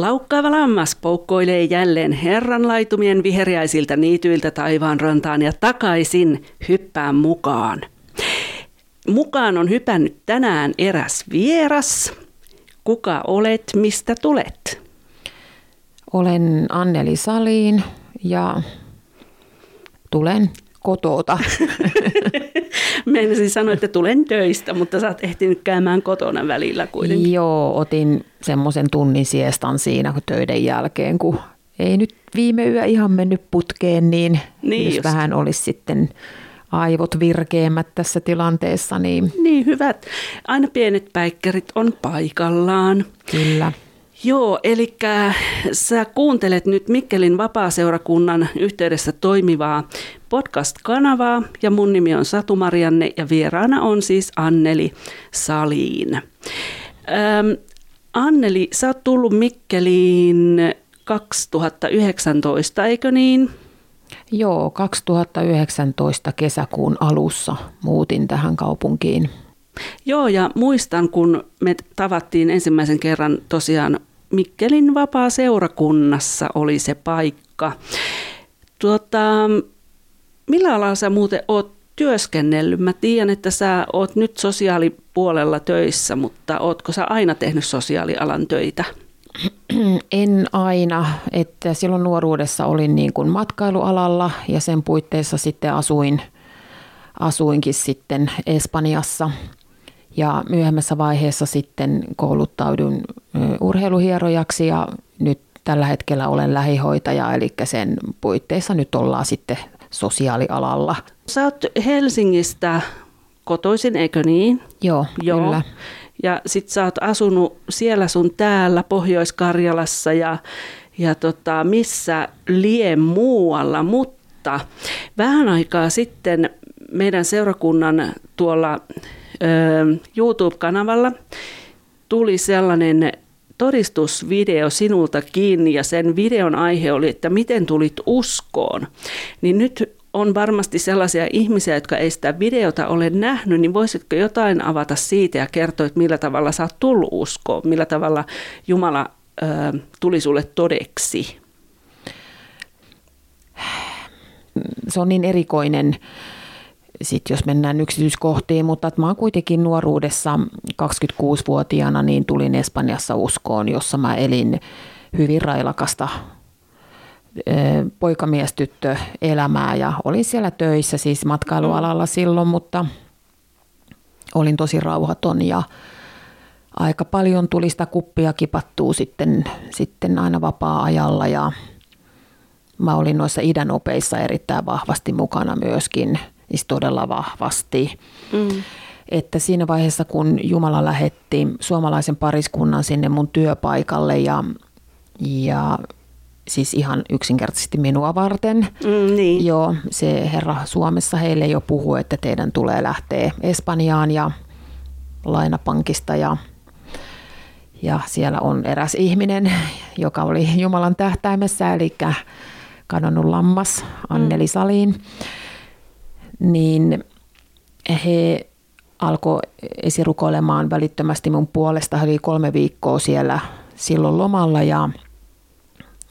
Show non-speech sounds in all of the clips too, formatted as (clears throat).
Laukkaava lammas poukkoilee jälleen herran laitumien viheriäisiltä niityiltä taivaan rantaan ja takaisin hyppään mukaan. Mukaan on hypännyt tänään eräs vieras. Kuka olet, mistä tulet? Olen Anneli Saliin ja tulen kotota. (laughs) Meinasin sanoa, että tulen töistä, mutta sä oot ehtinyt käymään kotona välillä kuitenkin. Joo, otin semmoisen tunnin siestan siinä töiden jälkeen, kun ei nyt viime yö ihan mennyt putkeen, niin, niin jos just. vähän olisi sitten aivot virkeämmät tässä tilanteessa. Niin, niin hyvät. Aina pienet päikkärit on paikallaan. Kyllä. Joo, eli sä kuuntelet nyt Mikkelin vapaaseurakunnan yhteydessä toimivaa podcast-kanavaa ja mun nimi on Satu Marianne ja vieraana on siis Anneli Saliin. Ähm, Anneli, sä oot tullut Mikkeliin 2019, eikö niin? Joo, 2019 kesäkuun alussa muutin tähän kaupunkiin. Joo, ja muistan, kun me tavattiin ensimmäisen kerran tosiaan Mikkelin vapaa-seurakunnassa oli se paikka. Tuota, millä alalla sä muuten oot työskennellyt? Mä tiedän, että sä oot nyt sosiaalipuolella töissä, mutta ootko sä aina tehnyt sosiaalialan töitä? En aina, että silloin nuoruudessa olin niin kuin matkailualalla ja sen puitteissa sitten asuin, asuinkin sitten Espanjassa – ja myöhemmässä vaiheessa sitten kouluttaudun urheiluhierojaksi ja nyt tällä hetkellä olen lähihoitaja, eli sen puitteissa nyt ollaan sitten sosiaalialalla. Sä oot Helsingistä kotoisin, eikö niin? Joo, Joo. kyllä. Ja sit sä oot asunut siellä sun täällä Pohjois-Karjalassa ja, ja tota, missä lie muualla, mutta vähän aikaa sitten meidän seurakunnan tuolla YouTube-kanavalla tuli sellainen todistusvideo sinulta kiinni ja sen videon aihe oli, että miten tulit uskoon. Niin nyt on varmasti sellaisia ihmisiä, jotka ei sitä videota ole nähnyt, niin voisitko jotain avata siitä ja kertoa, että millä tavalla sä oot tullut uskoon, millä tavalla Jumala ö, tuli sulle todeksi? Se on niin erikoinen sitten jos mennään yksityiskohtiin, mutta mä oon kuitenkin nuoruudessa 26-vuotiaana niin tulin Espanjassa uskoon, jossa mä elin hyvin railakasta poikamiestyttö elämää ja olin siellä töissä siis matkailualalla silloin, mutta olin tosi rauhaton ja aika paljon tuli sitä kuppia kipattua sitten, sitten aina vapaa-ajalla ja mä olin noissa idänopeissa erittäin vahvasti mukana myöskin – siis todella vahvasti. Mm. Että siinä vaiheessa, kun Jumala lähetti suomalaisen pariskunnan sinne mun työpaikalle ja, ja siis ihan yksinkertaisesti minua varten. Mm, niin. Joo, se herra Suomessa heille jo puhuu, että teidän tulee lähteä Espanjaan ja lainapankista ja, ja siellä on eräs ihminen, joka oli Jumalan tähtäimessä, eli kadonnut lammas Anneli mm. Saliin. Niin he alkoi esirukoilemaan välittömästi mun puolesta. He oli kolme viikkoa siellä silloin lomalla ja,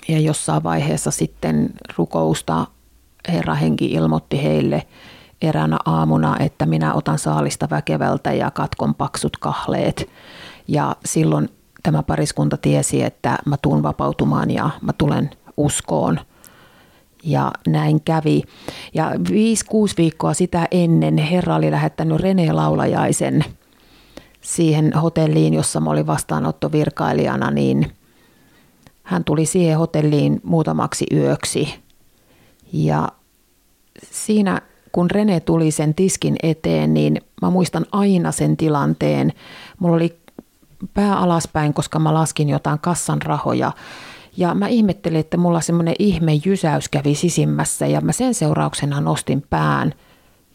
ja jossain vaiheessa sitten rukousta Herra Henki ilmoitti heille eräänä aamuna, että minä otan saalista väkevältä ja katkon paksut kahleet. Ja silloin tämä pariskunta tiesi, että mä tuun vapautumaan ja mä tulen uskoon – ja näin kävi. Ja 5-6 viikkoa sitä ennen Herra oli lähettänyt Rene Laulajaisen siihen hotelliin, jossa mä olin vastaanottovirkailijana, niin hän tuli siihen hotelliin muutamaksi yöksi. Ja siinä kun Rene tuli sen tiskin eteen, niin mä muistan aina sen tilanteen. Mulla oli pää alaspäin, koska mä laskin jotain kassan rahoja ja mä ihmettelin, että mulla semmoinen ihme jysäys kävi sisimmässä ja mä sen seurauksena nostin pään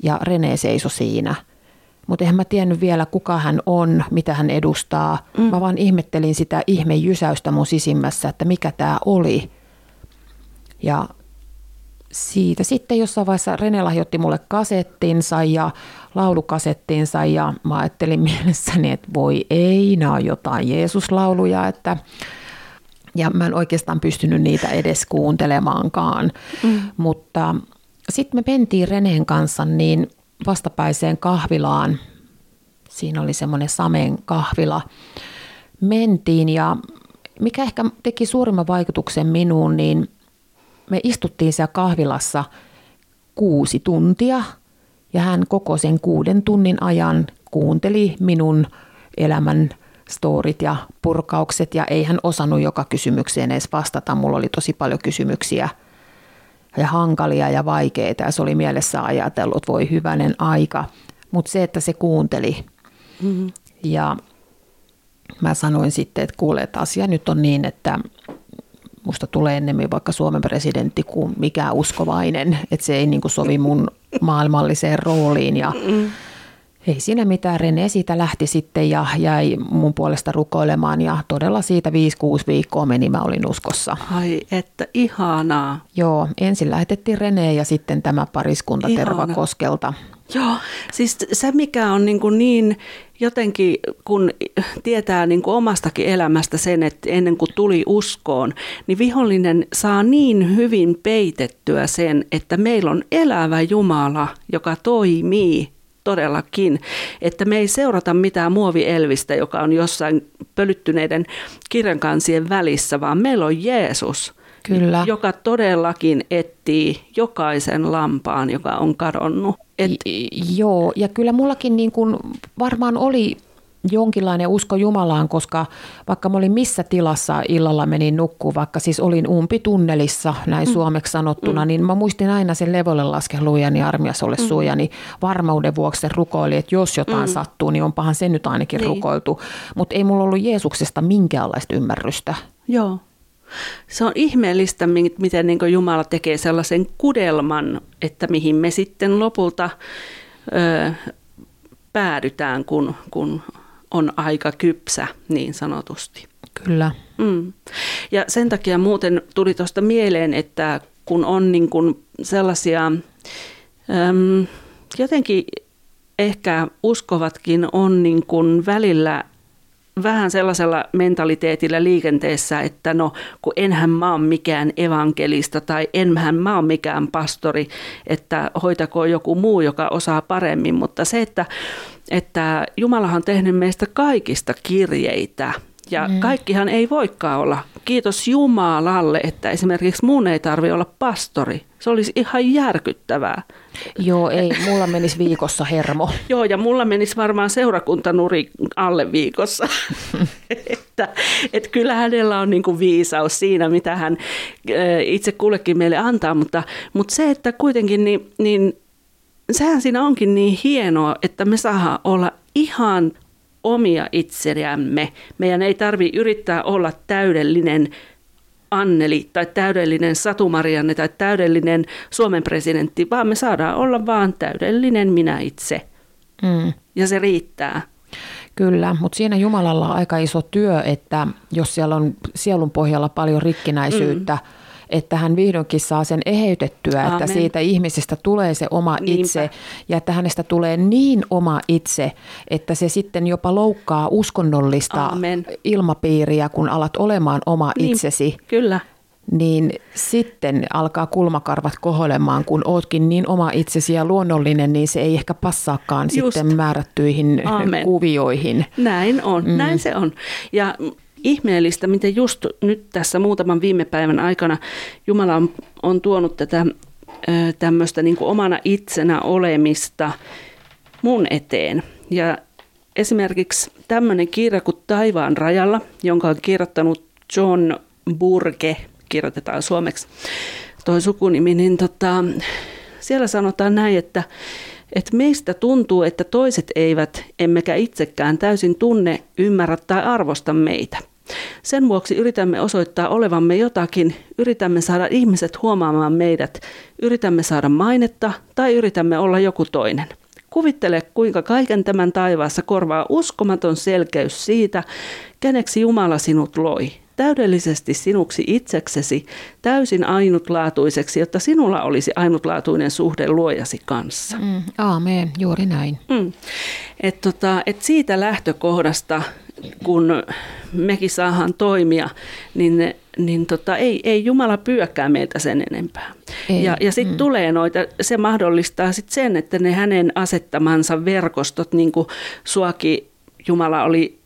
ja Rene seisoi siinä. Mutta eihän mä tiennyt vielä, kuka hän on, mitä hän edustaa. Mm. Mä vaan ihmettelin sitä ihme jysäystä mun sisimmässä, että mikä tämä oli. Ja siitä sitten jossain vaiheessa Rene lahjoitti mulle kasettinsa ja laulukasettinsa ja mä ajattelin (laughs) mielessäni, että voi ei, nämä on jotain Jeesuslauluja, että Ja mä en oikeastaan pystynyt niitä edes kuuntelemaankaan. Mm. Mutta sitten me mentiin Reneen kanssa niin vastapäiseen kahvilaan. Siinä oli semmoinen Samen kahvila. Mentiin ja mikä ehkä teki suurimman vaikutuksen minuun, niin me istuttiin siellä kahvilassa kuusi tuntia ja hän koko sen kuuden tunnin ajan kuunteli minun elämän storit ja purkaukset ja ei hän osannut joka kysymykseen edes vastata. Mulla oli tosi paljon kysymyksiä ja hankalia ja vaikeita ja se oli mielessä ajatellut, voi hyvänen aika. Mutta se, että se kuunteli mm-hmm. ja mä sanoin sitten, että kuule, että asia nyt on niin, että musta tulee ennemmin vaikka Suomen presidentti kuin mikään uskovainen, että se ei niin kuin sovi mun (laughs) maailmalliseen rooliin ja mm ei siinä mitään, Rene siitä lähti sitten ja jäi mun puolesta rukoilemaan ja todella siitä 5-6 viikkoa meni, mä olin uskossa. Ai että ihanaa. Joo, ensin lähetettiin Rene ja sitten tämä pariskunta Ihana. Tervakoskelta. Joo, siis se mikä on niin, kuin niin jotenkin, kun tietää niin kuin omastakin elämästä sen, että ennen kuin tuli uskoon, niin vihollinen saa niin hyvin peitettyä sen, että meillä on elävä Jumala, joka toimii todellakin, että me ei seurata mitään muovielvistä, joka on jossain pölyttyneiden kirjankansien välissä, vaan meillä on Jeesus, Kyllä. joka todellakin etsii jokaisen lampaan, joka on kadonnut. Et... Joo, ja kyllä mullakin niin kuin varmaan oli jonkinlainen usko Jumalaan, koska vaikka mä olin missä tilassa illalla menin nukkuu, vaikka siis olin umpitunnelissa, näin mm. suomeksi sanottuna, mm. niin mä muistin aina sen levolle lasken luujani armias ole mm. suojani varmuuden vuoksi se rukoili, että jos jotain mm. sattuu, niin onpahan se nyt ainakin niin. rukoiltu. Mutta ei mulla ollut Jeesuksesta minkäänlaista ymmärrystä. Joo. Se on ihmeellistä, miten niin Jumala tekee sellaisen kudelman, että mihin me sitten lopulta ö, päädytään, kun, kun on aika kypsä niin sanotusti. Kyllä. Mm. Ja sen takia muuten tuli tuosta mieleen, että kun on niin kuin sellaisia, äm, jotenkin ehkä uskovatkin on niin kuin välillä vähän sellaisella mentaliteetillä liikenteessä, että no kun enhän mä ole mikään evankelista tai enhän mä ole mikään pastori, että hoitako joku muu, joka osaa paremmin, mutta se, että, että Jumalahan on tehnyt meistä kaikista kirjeitä ja mm. kaikkihan ei voikaan olla. Kiitos Jumalalle, että esimerkiksi mun ei tarvi olla pastori. Se olisi ihan järkyttävää. Joo, ei, mulla menisi viikossa hermo. (laughs) Joo, ja mulla menisi varmaan seurakuntanuri alle viikossa. (laughs) että, että kyllä hänellä on niin kuin viisaus siinä, mitä hän itse kullekin meille antaa, mutta, mutta se, että kuitenkin niin, niin sehän siinä onkin niin hienoa, että me saadaan olla ihan omia itseriämme. Meidän ei tarvi yrittää olla täydellinen Anneli tai täydellinen Satu Marianne tai täydellinen Suomen presidentti, vaan me saadaan olla vaan täydellinen minä itse. Mm. Ja se riittää. Kyllä, mutta siinä Jumalalla on aika iso työ, että jos siellä on sielun pohjalla paljon rikkinäisyyttä, mm että hän vihdoinkin saa sen eheytettyä, Amen. että siitä ihmisestä tulee se oma Niinpä. itse ja että hänestä tulee niin oma itse, että se sitten jopa loukkaa uskonnollista Amen. ilmapiiriä, kun alat olemaan oma niin, itsesi. Kyllä niin sitten alkaa kulmakarvat koholemaan, kun ootkin niin oma itsesi ja luonnollinen, niin se ei ehkä passaakaan Just. sitten määrättyihin Amen. kuvioihin. Näin on, mm. näin se on. Ja ihmeellistä, miten just nyt tässä muutaman viime päivän aikana Jumala on, on tuonut tätä tämmöistä niin kuin omana itsenä olemista mun eteen. Ja esimerkiksi tämmöinen kirja kuin Taivaan rajalla, jonka on kirjoittanut John Burke, kirjoitetaan suomeksi toi sukunimi, niin tota, siellä sanotaan näin, että, että meistä tuntuu, että toiset eivät, emmekä itsekään täysin tunne, ymmärrä tai arvosta meitä – sen vuoksi yritämme osoittaa olevamme jotakin, yritämme saada ihmiset huomaamaan meidät, yritämme saada mainetta tai yritämme olla joku toinen. Kuvittele, kuinka kaiken tämän taivaassa korvaa uskomaton selkeys siitä, keneksi Jumala sinut loi. Täydellisesti sinuksi itseksesi, täysin ainutlaatuiseksi, jotta sinulla olisi ainutlaatuinen suhde luojasi kanssa. Mm, aamen, juuri näin. Mm. Et tota, et siitä lähtökohdasta kun mekin saadaan toimia, niin niin tota, ei, ei Jumala pyökkää meiltä sen enempää. Ei. Ja, ja sitten mm. tulee noita, se mahdollistaa sitten sen, että ne hänen asettamansa verkostot, niin kuin suakin Jumala oli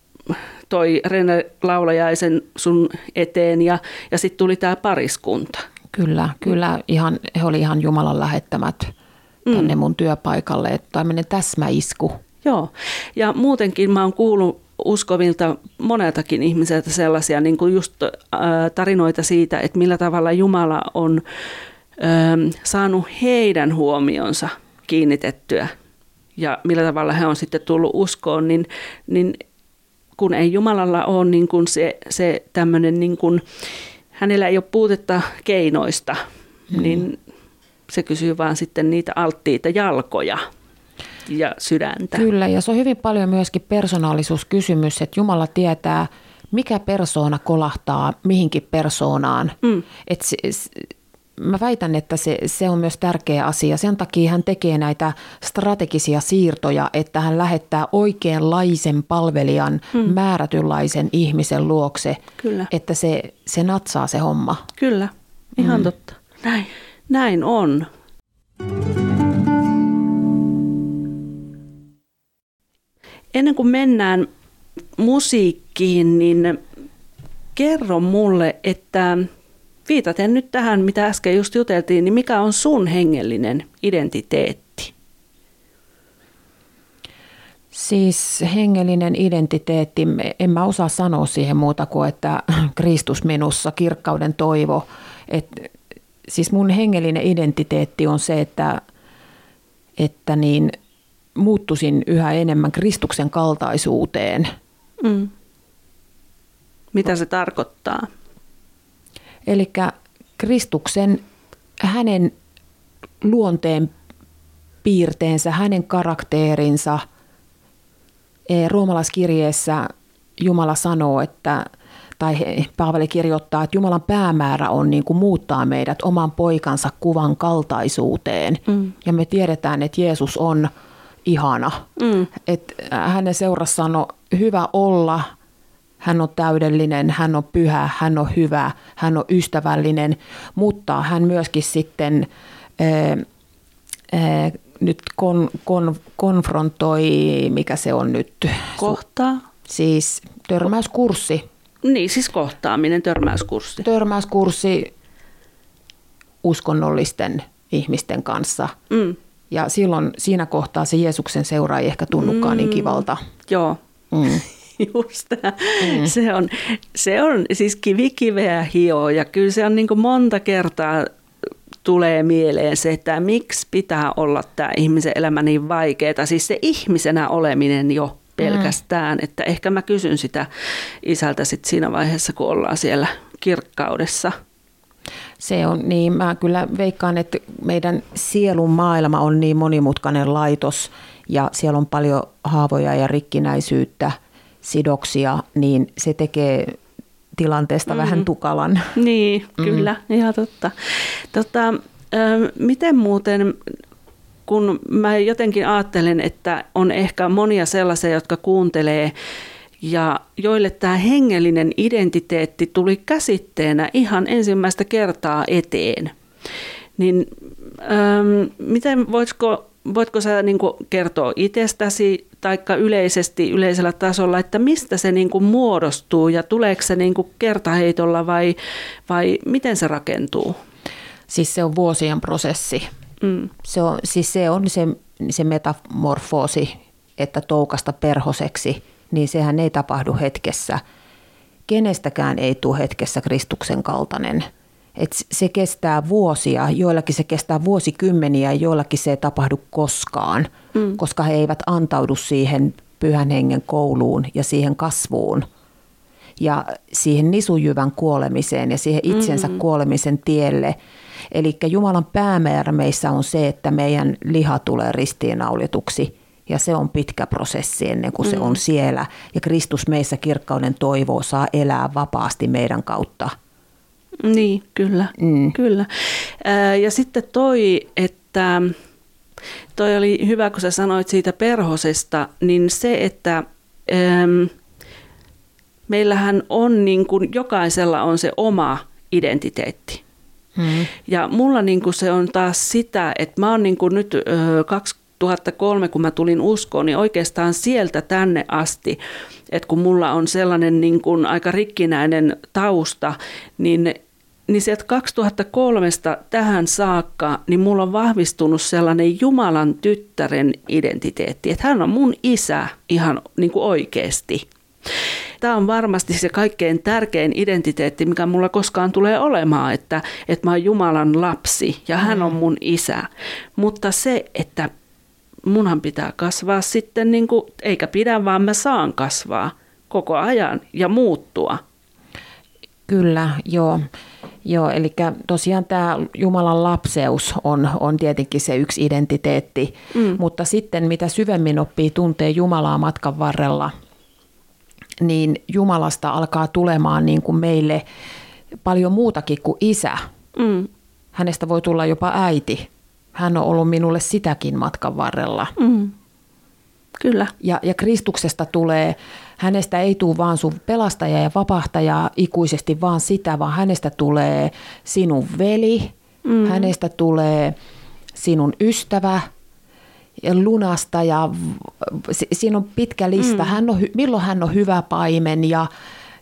toi Rene Laulajaisen sun eteen ja, ja sitten tuli tämä pariskunta. Kyllä, kyllä. Ihan, he oli ihan Jumalan lähettämät tänne mm. mun työpaikalle. Että tämmöinen täsmäisku. Joo, ja muutenkin mä oon kuullut uskovilta moneltakin ihmiseltä sellaisia niin kuin just äh, tarinoita siitä, että millä tavalla Jumala on äh, saanut heidän huomionsa kiinnitettyä ja millä tavalla he on sitten tullut uskoon, niin, niin kun ei Jumalalla ole niin kuin se, se tämmöinen, niin kuin, hänellä ei ole puutetta keinoista, mm. niin se kysyy vaan sitten niitä alttiita jalkoja ja sydäntä. Kyllä, ja se on hyvin paljon myöskin persoonallisuuskysymys, että Jumala tietää, mikä persoona kolahtaa mihinkin persoonaan. Mm. Et se, mä väitän, että se, se on myös tärkeä asia. Sen takia hän tekee näitä strategisia siirtoja, että hän lähettää oikeanlaisen palvelijan, mm. määrätynlaisen ihmisen luokse, Kyllä. että se, se natsaa se homma. Kyllä, ihan mm. totta. Näin, näin on. Ennen kuin mennään musiikkiin, niin kerro mulle, että viitaten nyt tähän, mitä äsken just juteltiin, niin mikä on sun hengellinen identiteetti? Siis hengellinen identiteetti, en mä osaa sanoa siihen muuta kuin, että (clears throat) Kristus minussa, kirkkauden toivo. Et, siis mun hengellinen identiteetti on se, että, että niin – muuttuisin yhä enemmän Kristuksen kaltaisuuteen. Mm. Mitä se tarkoittaa? Eli Kristuksen, hänen luonteen piirteensä, hänen karakteerinsa. E, Roomalaiskirjeessä Jumala sanoo, että tai Paavali kirjoittaa, että Jumalan päämäärä on niin kuin muuttaa meidät oman poikansa kuvan kaltaisuuteen. Mm. Ja me tiedetään, että Jeesus on ihana. Mm. Et hänen seurassaan on hyvä olla, hän on täydellinen, hän on pyhä, hän on hyvä, hän on ystävällinen, mutta hän myöskin sitten ää, ää, nyt kon, kon, konfrontoi, mikä se on nyt? Kohtaa. Siis törmäyskurssi. Niin, siis kohtaaminen, törmäyskurssi. Törmäyskurssi uskonnollisten ihmisten kanssa. Mm. Ja silloin siinä kohtaa se Jeesuksen seura ei ehkä tunnukaan niin mm, niin kivalta. Joo, mm. (laughs) just mm. Se, on, se on siis kivi kiveä hio ja kyllä se on niin kuin monta kertaa tulee mieleen se, että miksi pitää olla tämä ihmisen elämä niin vaikeaa. Siis se ihmisenä oleminen jo pelkästään, mm. että ehkä mä kysyn sitä isältä sit siinä vaiheessa, kun ollaan siellä kirkkaudessa – se on niin, mä kyllä veikkaan, että meidän sielun maailma on niin monimutkainen laitos ja siellä on paljon haavoja ja rikkinäisyyttä, sidoksia, niin se tekee tilanteesta mm. vähän tukalan. Niin, (laughs) mm. kyllä, ihan totta. Tota, miten muuten, kun mä jotenkin ajattelen, että on ehkä monia sellaisia, jotka kuuntelee ja joille tämä hengellinen identiteetti tuli käsitteenä ihan ensimmäistä kertaa eteen. Niin ähm, miten voitko, voitko sä niin kertoa itsestäsi tai yleisesti yleisellä tasolla, että mistä se niin muodostuu ja tuleeko se niin kertaheitolla vai, vai miten se rakentuu? Siis se on vuosien prosessi. Mm. Se on, siis se on se, se metamorfoosi, että toukasta perhoseksi – niin sehän ei tapahdu hetkessä. Kenestäkään ei tule hetkessä Kristuksen kaltainen. Et se kestää vuosia, joillakin se kestää vuosikymmeniä, joillakin se ei tapahdu koskaan, mm. koska he eivät antaudu siihen pyhän hengen kouluun ja siihen kasvuun ja siihen nisujyvän kuolemiseen ja siihen itsensä mm-hmm. kuolemisen tielle. Eli Jumalan päämäärä meissä on se, että meidän liha tulee ristiinnaulituksi ja se on pitkä prosessi ennen kuin mm. se on siellä. Ja Kristus meissä kirkkauden toivoo saa elää vapaasti meidän kautta. Niin, kyllä. Mm. kyllä. Ja sitten toi, että toi oli hyvä, kun sä sanoit siitä perhosesta, niin se, että Meillähän on niin kuin, jokaisella on se oma identiteetti. Hmm. Ja mulla niin kuin se on taas sitä, että mä oon niin kuin nyt ö, 2003, kun mä tulin uskoon, niin oikeastaan sieltä tänne asti, että kun mulla on sellainen niin kuin aika rikkinäinen tausta, niin niin sieltä 2003 tähän saakka, niin mulla on vahvistunut sellainen Jumalan tyttären identiteetti, että hän on mun isä ihan niin kuin oikeasti. Tämä on varmasti se kaikkein tärkein identiteetti, mikä mulla koskaan tulee olemaan, että, että mä oon Jumalan lapsi ja hän on mm. mun isä. Mutta se, että munhan pitää kasvaa sitten, niin kuin, eikä pidä, vaan mä saan kasvaa koko ajan ja muuttua. Kyllä, joo. Joo, eli tosiaan tämä Jumalan lapseus on, on tietenkin se yksi identiteetti, mm. mutta sitten mitä syvemmin oppii tuntee Jumalaa matkan varrella, niin Jumalasta alkaa tulemaan niin kuin meille paljon muutakin kuin isä. Mm. Hänestä voi tulla jopa äiti. Hän on ollut minulle sitäkin matkan varrella. Mm. Kyllä. Ja, ja Kristuksesta tulee, hänestä ei tule vaan sun pelastaja ja vapahtaja ikuisesti vaan sitä, vaan hänestä tulee sinun veli, mm. hänestä tulee sinun ystävä, ja lunasta ja siinä on pitkä lista. Mm. Hän on, milloin hän on hyvä paimen ja,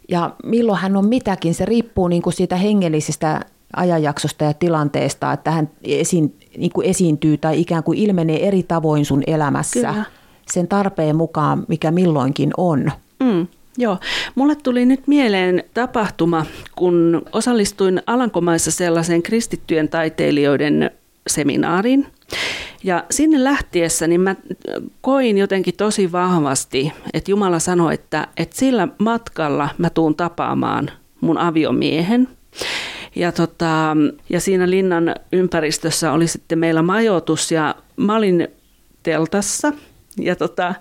ja milloin hän on mitäkin. Se riippuu niin kuin siitä hengellisestä ajanjaksosta ja tilanteesta, että hän esiin, niin kuin esiintyy tai ikään kuin ilmenee eri tavoin sun elämässä. Kyllä sen tarpeen mukaan, mikä milloinkin on. Mm. Joo, mulle tuli nyt mieleen tapahtuma, kun osallistuin Alankomaissa sellaiseen kristittyjen taiteilijoiden seminaariin. Ja sinne lähtiessä niin mä koin jotenkin tosi vahvasti, että Jumala sanoi, että, että sillä matkalla mä tuun tapaamaan mun aviomiehen. Ja, tota, ja siinä linnan ympäristössä oli sitten meillä majoitus ja mä olin teltassa – ja tota,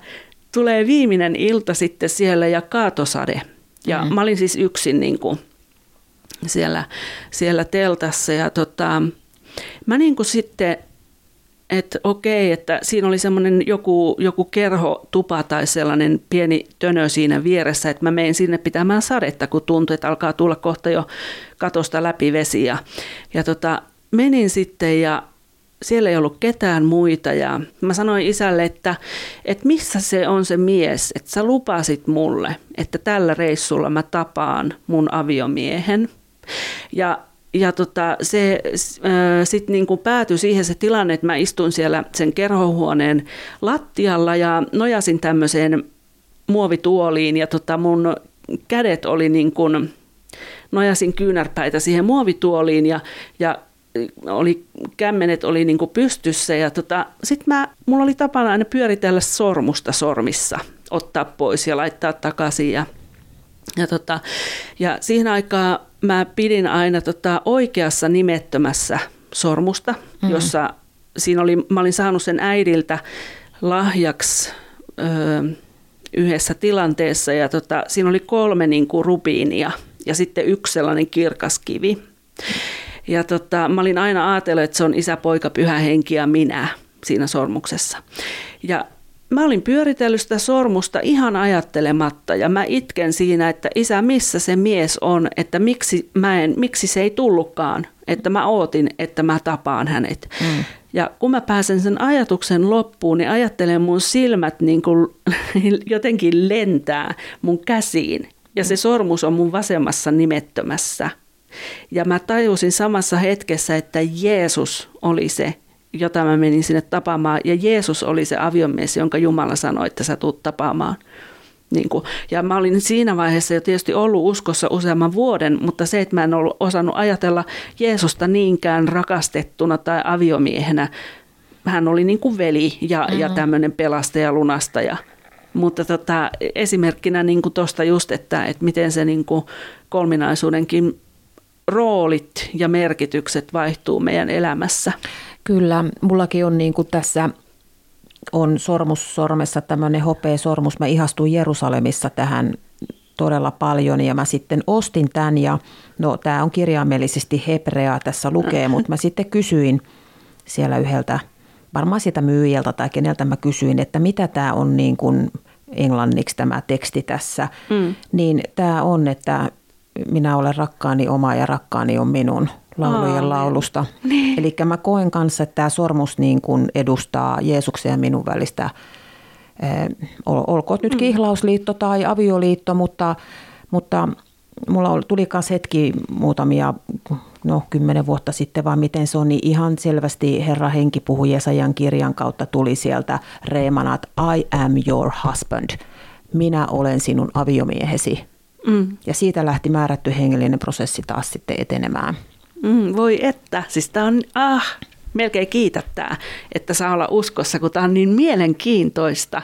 tulee viimeinen ilta sitten siellä ja kaatosade. Ja mm. mä olin siis yksin niin kuin siellä, siellä teltassa ja tota, mä niin kuin sitten että okei, että siinä oli semmoinen joku, joku kerhotupa tai sellainen pieni tönö siinä vieressä, että mä menin sinne pitämään sadetta, kun tuntui, että alkaa tulla kohta jo katosta läpi vesi. Ja, ja tota, menin sitten ja siellä ei ollut ketään muita ja mä sanoin isälle, että, että missä se on se mies, että sä lupasit mulle, että tällä reissulla mä tapaan mun aviomiehen. Ja ja tota, se sitten niinku päätyi siihen se tilanne, että mä istuin siellä sen kerhohuoneen lattialla ja nojasin tämmöiseen muovituoliin ja tota mun kädet oli niin kuin, nojasin kyynärpäitä siihen muovituoliin ja, ja oli, kämmenet oli niin kuin pystyssä ja tota, sitten mä, mulla oli tapana aina pyöritellä sormusta sormissa, ottaa pois ja laittaa takaisin ja, ja, tota, ja siihen aikaan mä pidin aina tota oikeassa nimettömässä sormusta, mm-hmm. jossa siinä oli, mä olin saanut sen äidiltä lahjaksi öö, yhdessä tilanteessa ja tota, siinä oli kolme niin kuin rubiinia ja sitten yksi sellainen kirkas kivi. Ja tota, mä olin aina ajatellut, että se on isä, poika, pyhä henki ja minä siinä sormuksessa. Ja mä olin pyöritellyt sitä sormusta ihan ajattelematta ja mä itken siinä, että isä, missä se mies on, että miksi, mä en, miksi se ei tullutkaan, että mä ootin, että mä tapaan hänet. Mm. Ja kun mä pääsen sen ajatuksen loppuun, niin ajattelen mun silmät niin kuin (laughs) jotenkin lentää mun käsiin. Ja se sormus on mun vasemmassa nimettömässä ja mä tajusin samassa hetkessä, että Jeesus oli se, jota mä menin sinne tapaamaan. Ja Jeesus oli se aviomies, jonka Jumala sanoi, että sä tuut tapaamaan. Niin kuin, ja mä olin siinä vaiheessa jo tietysti ollut uskossa useamman vuoden, mutta se, että mä en ollut osannut ajatella Jeesusta niinkään rakastettuna tai aviomiehenä, hän oli niin kuin veli ja, mm-hmm. ja tämmöinen pelastaja, lunastaja. Mutta tota, esimerkkinä niin tuosta just, että, että miten se niin kuin kolminaisuudenkin roolit ja merkitykset vaihtuu meidän elämässä. Kyllä, mullakin on niin kuin tässä on sormus sormessa tämmöinen hopea sormus. Mä ihastuin Jerusalemissa tähän todella paljon ja mä sitten ostin tämän ja no tämä on kirjaimellisesti hebreaa tässä lukee, mutta mä sitten kysyin siellä yhdeltä, varmaan sitä myyjältä tai keneltä mä kysyin, että mitä tämä on niin kuin englanniksi tämä teksti tässä, mm. niin tämä on, että minä olen rakkaani oma ja rakkaani on minun laulujen Aa, laulusta. Niin. Eli mä koen kanssa, että tämä sormus niin kuin edustaa Jeesuksen ja minun välistä, eh, olkoon nyt mm. kihlausliitto tai avioliitto, mutta, mutta mulla tuli myös hetki muutamia, no kymmenen vuotta sitten, vaan miten se on, niin ihan selvästi Herra Henki puhui Jesajan kirjan kautta tuli sieltä reemanat, I am your husband. Minä olen sinun aviomiehesi. Mm. Ja siitä lähti määrätty hengellinen prosessi taas sitten etenemään. Mm, voi että, siis tämä on, ah, melkein kiitättää, että saa olla uskossa, kun tämä on niin mielenkiintoista.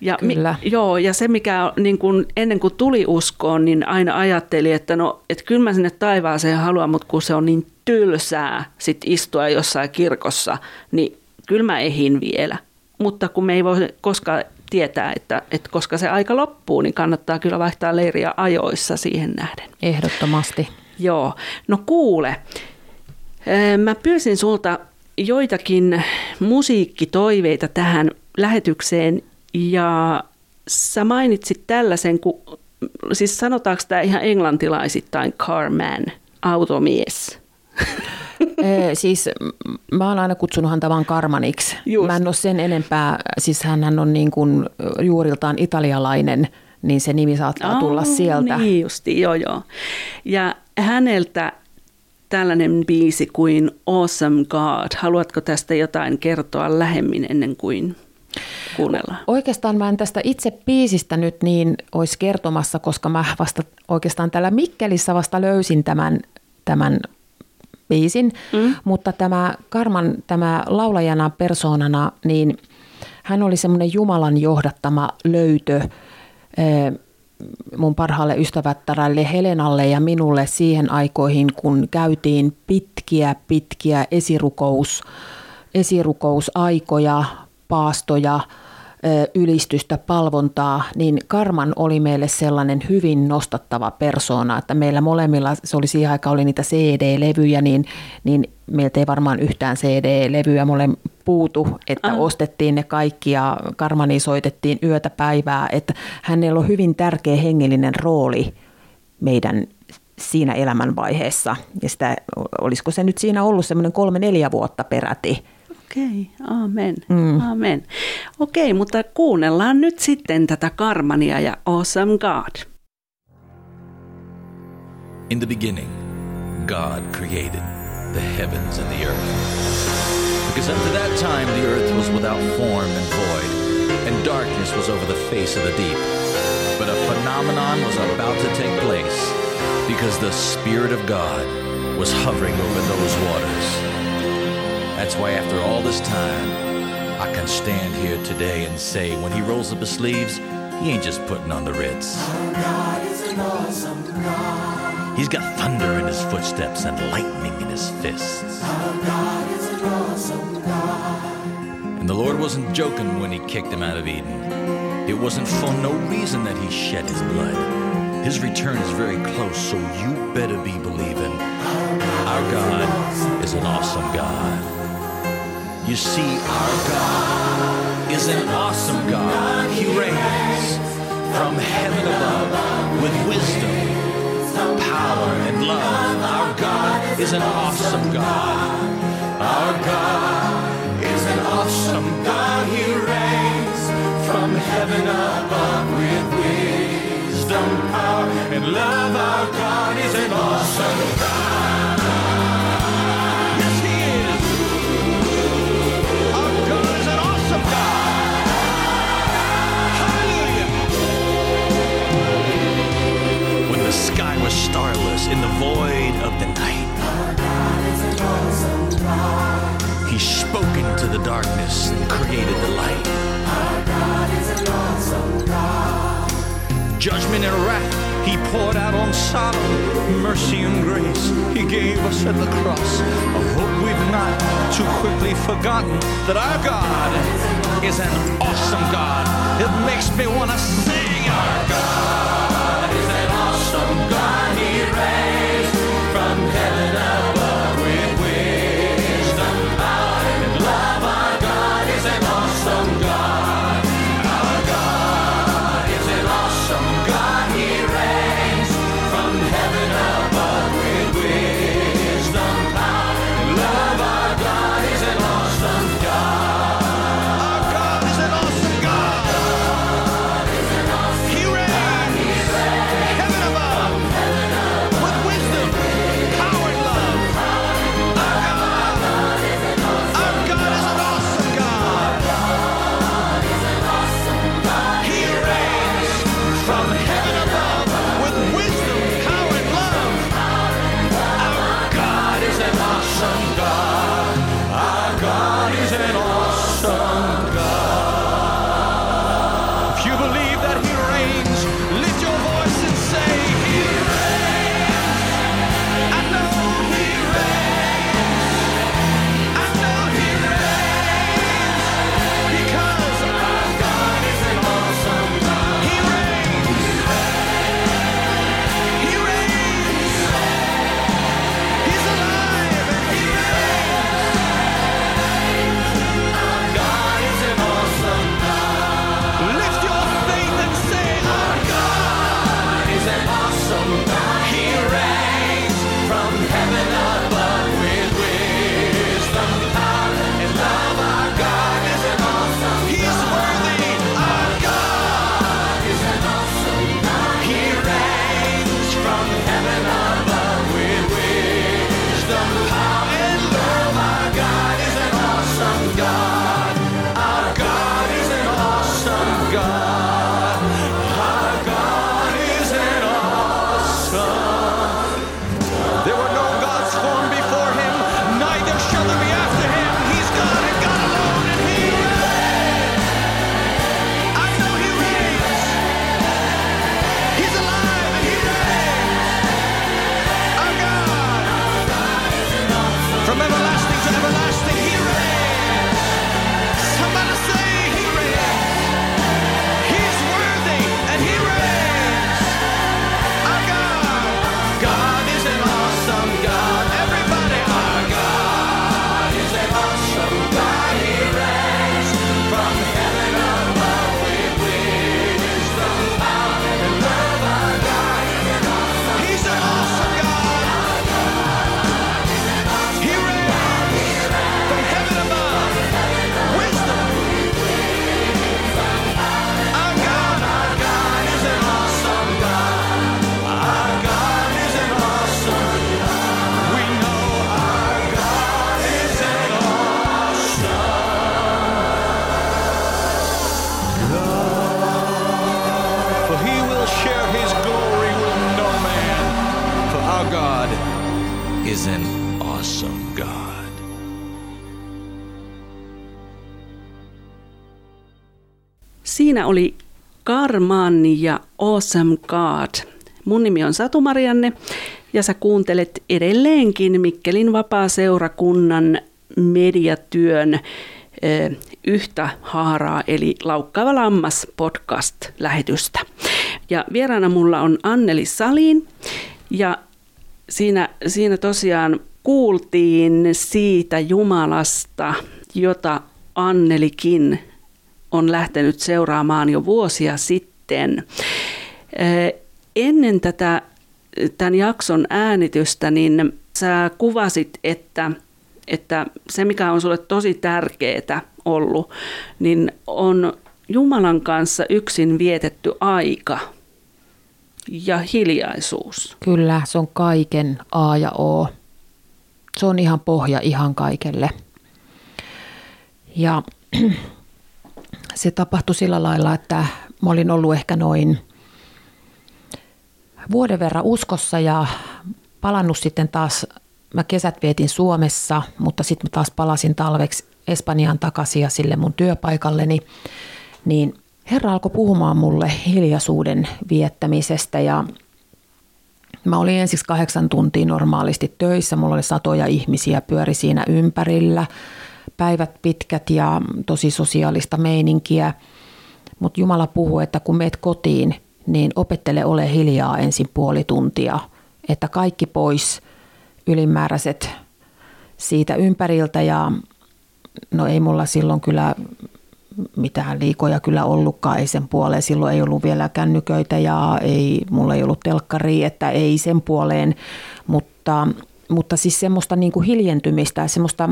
Ja, Kyllä. Mi, joo, ja se mikä niin kun, ennen kuin tuli uskoon, niin aina ajatteli, että no, et kyllä mä sinne taivaaseen haluan, mutta kun se on niin tylsää sit istua jossain kirkossa, niin kyllä mä ehin vielä. Mutta kun me ei voi koskaan tietää, että, että koska se aika loppuu, niin kannattaa kyllä vaihtaa leiriä ajoissa siihen nähden. Ehdottomasti. Joo. No kuule, mä pyysin sulta joitakin musiikkitoiveita tähän lähetykseen ja sä mainitsit tällaisen, kun, siis sanotaanko tämä ihan englantilaisittain carman, automies? Ee, siis mä oon aina kutsunut häntä vaan Karmaniksi. Just. Mä en ole sen enempää, siis hän on niin kuin juuriltaan italialainen, niin se nimi saattaa oh, tulla sieltä. Niin justi, joo joo. Ja häneltä tällainen biisi kuin Awesome God. Haluatko tästä jotain kertoa lähemmin ennen kuin kuunnellaan? Oikeastaan mä en tästä itse biisistä nyt niin olisi kertomassa, koska mä vasta oikeastaan täällä Mikkelissä vasta löysin tämän, tämän biisin, mm. mutta tämä Karman, tämä laulajana persoonana, niin hän oli semmoinen Jumalan johdattama löytö mun parhaalle ystävättärälle Helenalle ja minulle siihen aikoihin, kun käytiin pitkiä, pitkiä esirukous, esirukousaikoja, paastoja, ylistystä, palvontaa, niin Karman oli meille sellainen hyvin nostattava persoona, että meillä molemmilla, se oli siihen aikaan oli niitä CD-levyjä, niin, niin meiltä ei varmaan yhtään CD-levyä mole puutu, että Aha. ostettiin ne kaikki ja Karmani soitettiin yötä päivää, että hänellä on hyvin tärkeä hengellinen rooli meidän siinä elämänvaiheessa. Ja sitä, olisiko se nyt siinä ollut semmoinen kolme-neljä vuotta peräti, Okei, amen, mm. amen. Okei, mutta kuunnellaan nyt sitten tätä Karmania ja Awesome God. In the beginning, God created the heavens and the earth. Because up to that time the earth was without form and void, and darkness was over the face of the deep. But a phenomenon was about to take place, because the Spirit of God was hovering over those waters. That's why after all this time, I can stand here today and say when he rolls up his sleeves, he ain't just putting on the Ritz. Awesome He's got thunder in his footsteps and lightning in his fists. Awesome and the Lord wasn't joking when he kicked him out of Eden. It wasn't for no reason that he shed his blood. His return is very close, so you better be believing. Our God is an awesome God. You see, our God is an awesome God. He reigns from heaven above with wisdom, power, and love. Our God is an awesome God. Our God is an awesome God. He reigns from heaven above with wisdom, power, and love. Our God is an awesome God. Was starless in the void of the night. He spoke into the darkness and created the light. Judgment and wrath he poured out on Sodom. Mercy and grace he gave us at the cross. A hope we've not too quickly forgotten that our God is an awesome God. It makes me want to sing our God praise. Oli Karman ja Awesome God. Mun nimi on Satu Marianne ja sä kuuntelet edelleenkin Mikkelin vapaa-seurakunnan mediatyön yhtä haaraa, eli Laukkaava lammas podcast-lähetystä. Ja vieraana mulla on Anneli Salin, ja siinä, siinä tosiaan kuultiin siitä Jumalasta, jota Annelikin on lähtenyt seuraamaan jo vuosia sitten. Ennen tätä tämän jakson äänitystä, niin sä kuvasit, että, että se mikä on sulle tosi tärkeää ollut, niin on Jumalan kanssa yksin vietetty aika ja hiljaisuus. Kyllä, se on kaiken A ja O. Se on ihan pohja ihan kaikelle. Ja (clears throat) se tapahtui sillä lailla, että mä olin ollut ehkä noin vuoden verran uskossa ja palannut sitten taas, mä kesät vietin Suomessa, mutta sitten mä taas palasin talveksi Espanjaan takaisin ja sille mun työpaikalleni, niin Herra alkoi puhumaan mulle hiljaisuuden viettämisestä ja Mä olin ensiksi kahdeksan tuntia normaalisti töissä, mulla oli satoja ihmisiä pyöri siinä ympärillä, päivät pitkät ja tosi sosiaalista meininkiä. Mutta Jumala puhuu, että kun meet kotiin, niin opettele ole hiljaa ensin puoli tuntia, että kaikki pois ylimääräiset siitä ympäriltä ja no ei mulla silloin kyllä mitään liikoja kyllä ollutkaan, ei sen puoleen. Silloin ei ollut vielä kännyköitä ja ei, mulla ei ollut telkkari, että ei sen puoleen. Mutta, mutta siis semmoista niin kuin hiljentymistä ja semmoista,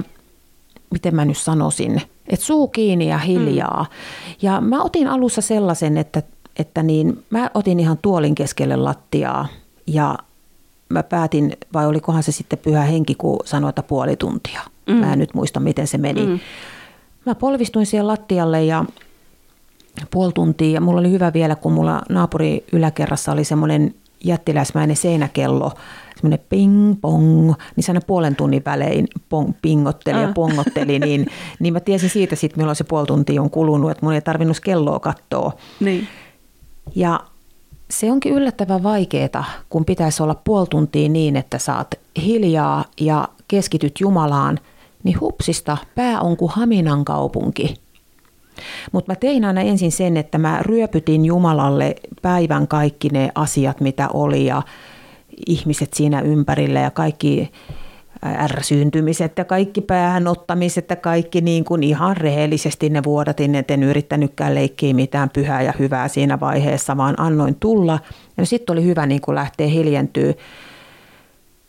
miten mä nyt sanoisin, että suu kiinni ja hiljaa. Mm. Ja mä otin alussa sellaisen, että, että niin, mä otin ihan tuolin keskelle lattiaa ja mä päätin, vai olikohan se sitten pyhä henki, kun sanoi, että puoli tuntia. Mm. Mä en nyt muista, miten se meni. Mm. Mä polvistuin siellä lattialle ja puoli tuntia ja mulla oli hyvä vielä, kun mulla naapuri yläkerrassa oli semmoinen jättiläismäinen seinäkello, semmoinen ping pong, niin se aina puolen tunnin välein pong, pingotteli ja ah. pongotteli, niin, (laughs) niin mä tiesin siitä sitten, milloin se puoli tuntia on kulunut, että mun ei tarvinnut kelloa katsoa. Niin. Ja se onkin yllättävän vaikeaa, kun pitäisi olla puoli tuntia niin, että saat hiljaa ja keskityt Jumalaan – niin hupsista pää on kuin Haminan kaupunki. Mutta mä tein aina ensin sen, että mä ryöpytin Jumalalle päivän kaikki ne asiat, mitä oli ja ihmiset siinä ympärillä ja kaikki ärsyyntymiset ja kaikki päähän ottamiset ja kaikki niin kuin ihan rehellisesti ne vuodatin, että en yrittänytkään leikkiä mitään pyhää ja hyvää siinä vaiheessa, vaan annoin tulla. Ja sitten oli hyvä niin kuin lähteä hiljentyä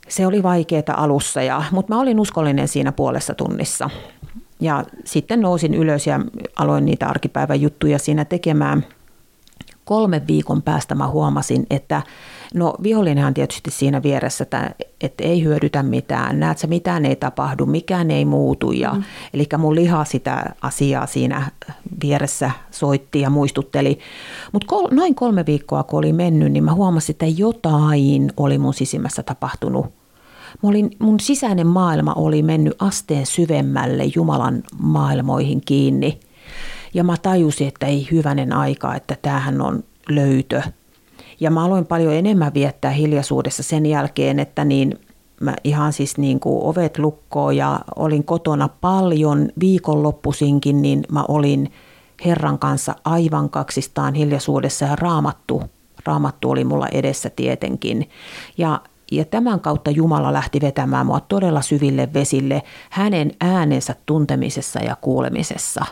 se oli vaikeaa alussa, ja, mutta mä olin uskollinen siinä puolessa tunnissa. Ja sitten nousin ylös ja aloin niitä arkipäivän juttuja siinä tekemään. Kolmen viikon päästä mä huomasin, että no vihollinenhan tietysti siinä vieressä, että, että ei hyödytä mitään. Näet sä, mitään ei tapahdu, mikään ei muutu. Ja, mm. Eli mun liha sitä asiaa siinä vieressä soitti ja muistutteli. Mutta kol, noin kolme viikkoa kun oli mennyt, niin mä huomasin, että jotain oli mun sisimmässä tapahtunut Mä olin, mun sisäinen maailma oli mennyt asteen syvemmälle Jumalan maailmoihin kiinni. Ja mä tajusin, että ei hyvänen aika, että tämähän on löytö. Ja mä aloin paljon enemmän viettää hiljaisuudessa sen jälkeen, että niin mä ihan siis niin kuin ovet lukkoon ja olin kotona paljon viikonloppusinkin, niin mä olin Herran kanssa aivan kaksistaan hiljaisuudessa ja raamattu. Raamattu oli mulla edessä tietenkin. Ja ja tämän kautta Jumala lähti vetämään mua todella syville vesille hänen äänensä tuntemisessa ja kuulemisessa.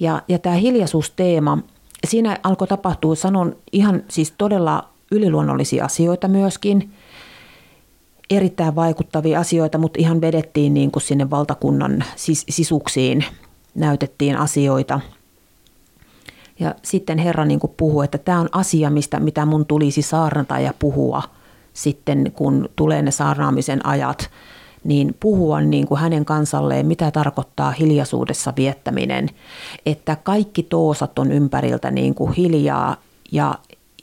Ja, ja tämä hiljaisuusteema, siinä alkoi tapahtua, sanon ihan siis todella yliluonnollisia asioita myöskin, erittäin vaikuttavia asioita, mutta ihan vedettiin niin kuin sinne valtakunnan sis- sisuksiin, näytettiin asioita. Ja sitten Herra niin kuin puhui, että tämä on asia, mistä, mitä mun tulisi saarnata ja puhua – sitten, kun tulee ne saarnaamisen ajat, niin puhua niin kuin hänen kansalleen, mitä tarkoittaa hiljaisuudessa viettäminen, että kaikki toosat on ympäriltä niin kuin hiljaa ja,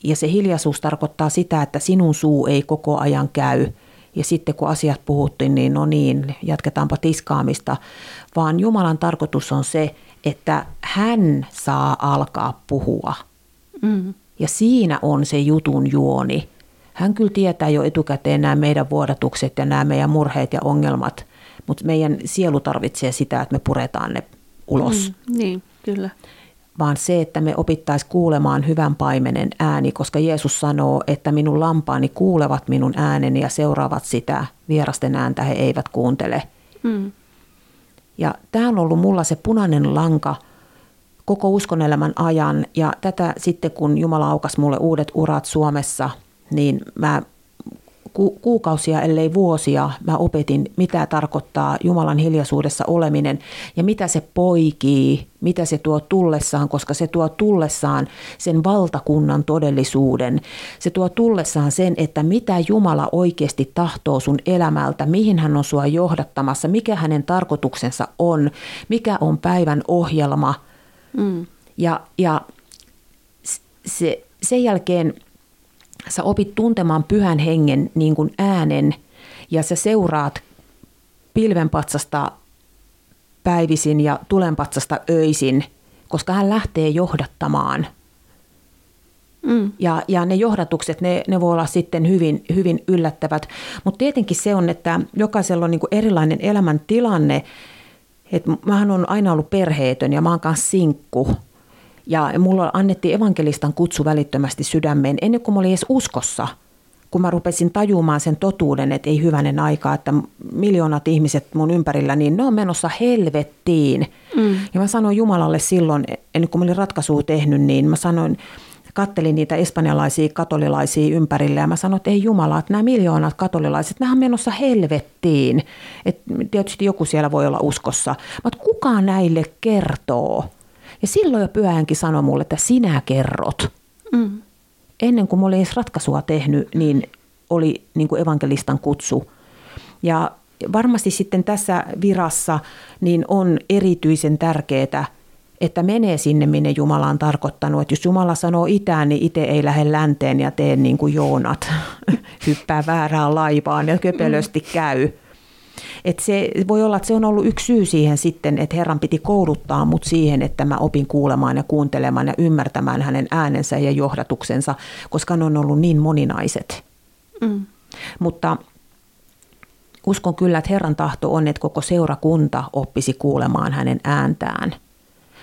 ja se hiljaisuus tarkoittaa sitä, että sinun suu ei koko ajan käy ja sitten kun asiat puhuttiin, niin no niin, jatketaanpa tiskaamista, vaan Jumalan tarkoitus on se, että hän saa alkaa puhua. Mm. Ja siinä on se jutun juoni. Hän kyllä tietää jo etukäteen nämä meidän vuodatukset ja nämä meidän murheet ja ongelmat, mutta meidän sielu tarvitsee sitä, että me puretaan ne ulos. Mm, niin, kyllä. Vaan se, että me opittaisiin kuulemaan hyvän paimenen ääni, koska Jeesus sanoo, että minun lampaani kuulevat minun ääneni ja seuraavat sitä. Vierasten ääntä he eivät kuuntele. Mm. Ja tämä on ollut mulla se punainen lanka koko uskonelämän ajan. Ja tätä sitten, kun Jumala aukas mulle uudet urat Suomessa, niin mä ku, kuukausia, ellei vuosia, mä opetin, mitä tarkoittaa Jumalan hiljaisuudessa oleminen ja mitä se poikii, mitä se tuo tullessaan, koska se tuo tullessaan sen valtakunnan todellisuuden. Se tuo tullessaan sen, että mitä Jumala oikeasti tahtoo sun elämältä, mihin hän on sua johdattamassa, mikä hänen tarkoituksensa on, mikä on päivän ohjelma. Mm. Ja, ja se, sen jälkeen – sä opit tuntemaan pyhän hengen niin kuin äänen ja sä seuraat pilvenpatsasta päivisin ja tulenpatsasta öisin, koska hän lähtee johdattamaan. Mm. Ja, ja ne johdatukset, ne, ne voi olla sitten hyvin, hyvin yllättävät. Mutta tietenkin se on, että jokaisella on niin kuin erilainen elämäntilanne. Et mähän on aina ollut perheetön ja mä oon kanssa sinkku. Ja mulla annettiin evankelistan kutsu välittömästi sydämeen ennen kuin mä olin edes uskossa. Kun mä rupesin tajumaan sen totuuden, että ei hyvänen aika, että miljoonat ihmiset mun ympärillä, niin ne on menossa helvettiin. Mm. Ja mä sanoin Jumalalle silloin, ennen kuin mä olin ratkaisua tehnyt, niin mä sanoin, kattelin niitä espanjalaisia katolilaisia ympärillä ja mä sanoin, että ei Jumala, että nämä miljoonat katolilaiset, nämä on menossa helvettiin. Et tietysti joku siellä voi olla uskossa, mutta kuka näille kertoo? Ja silloin jo pyhänkin sanoi mulle, että sinä kerrot. Mm. Ennen kuin mä olin edes ratkaisua tehnyt, niin oli niin kuin evankelistan kutsu. Ja varmasti sitten tässä virassa niin on erityisen tärkeää, että menee sinne, minne Jumala on tarkoittanut. Että jos Jumala sanoo itään, niin itse ei lähde länteen ja tee niin kuin Joonat, (laughs) hyppää väärään laivaan ja köpelösti mm. käy. Et se voi olla, että se on ollut yksi syy siihen sitten, että Herran piti kouluttaa mut siihen, että mä opin kuulemaan ja kuuntelemaan ja ymmärtämään hänen äänensä ja johdatuksensa, koska ne on ollut niin moninaiset. Mm. Mutta uskon kyllä, että Herran tahto on, että koko seurakunta oppisi kuulemaan hänen ääntään.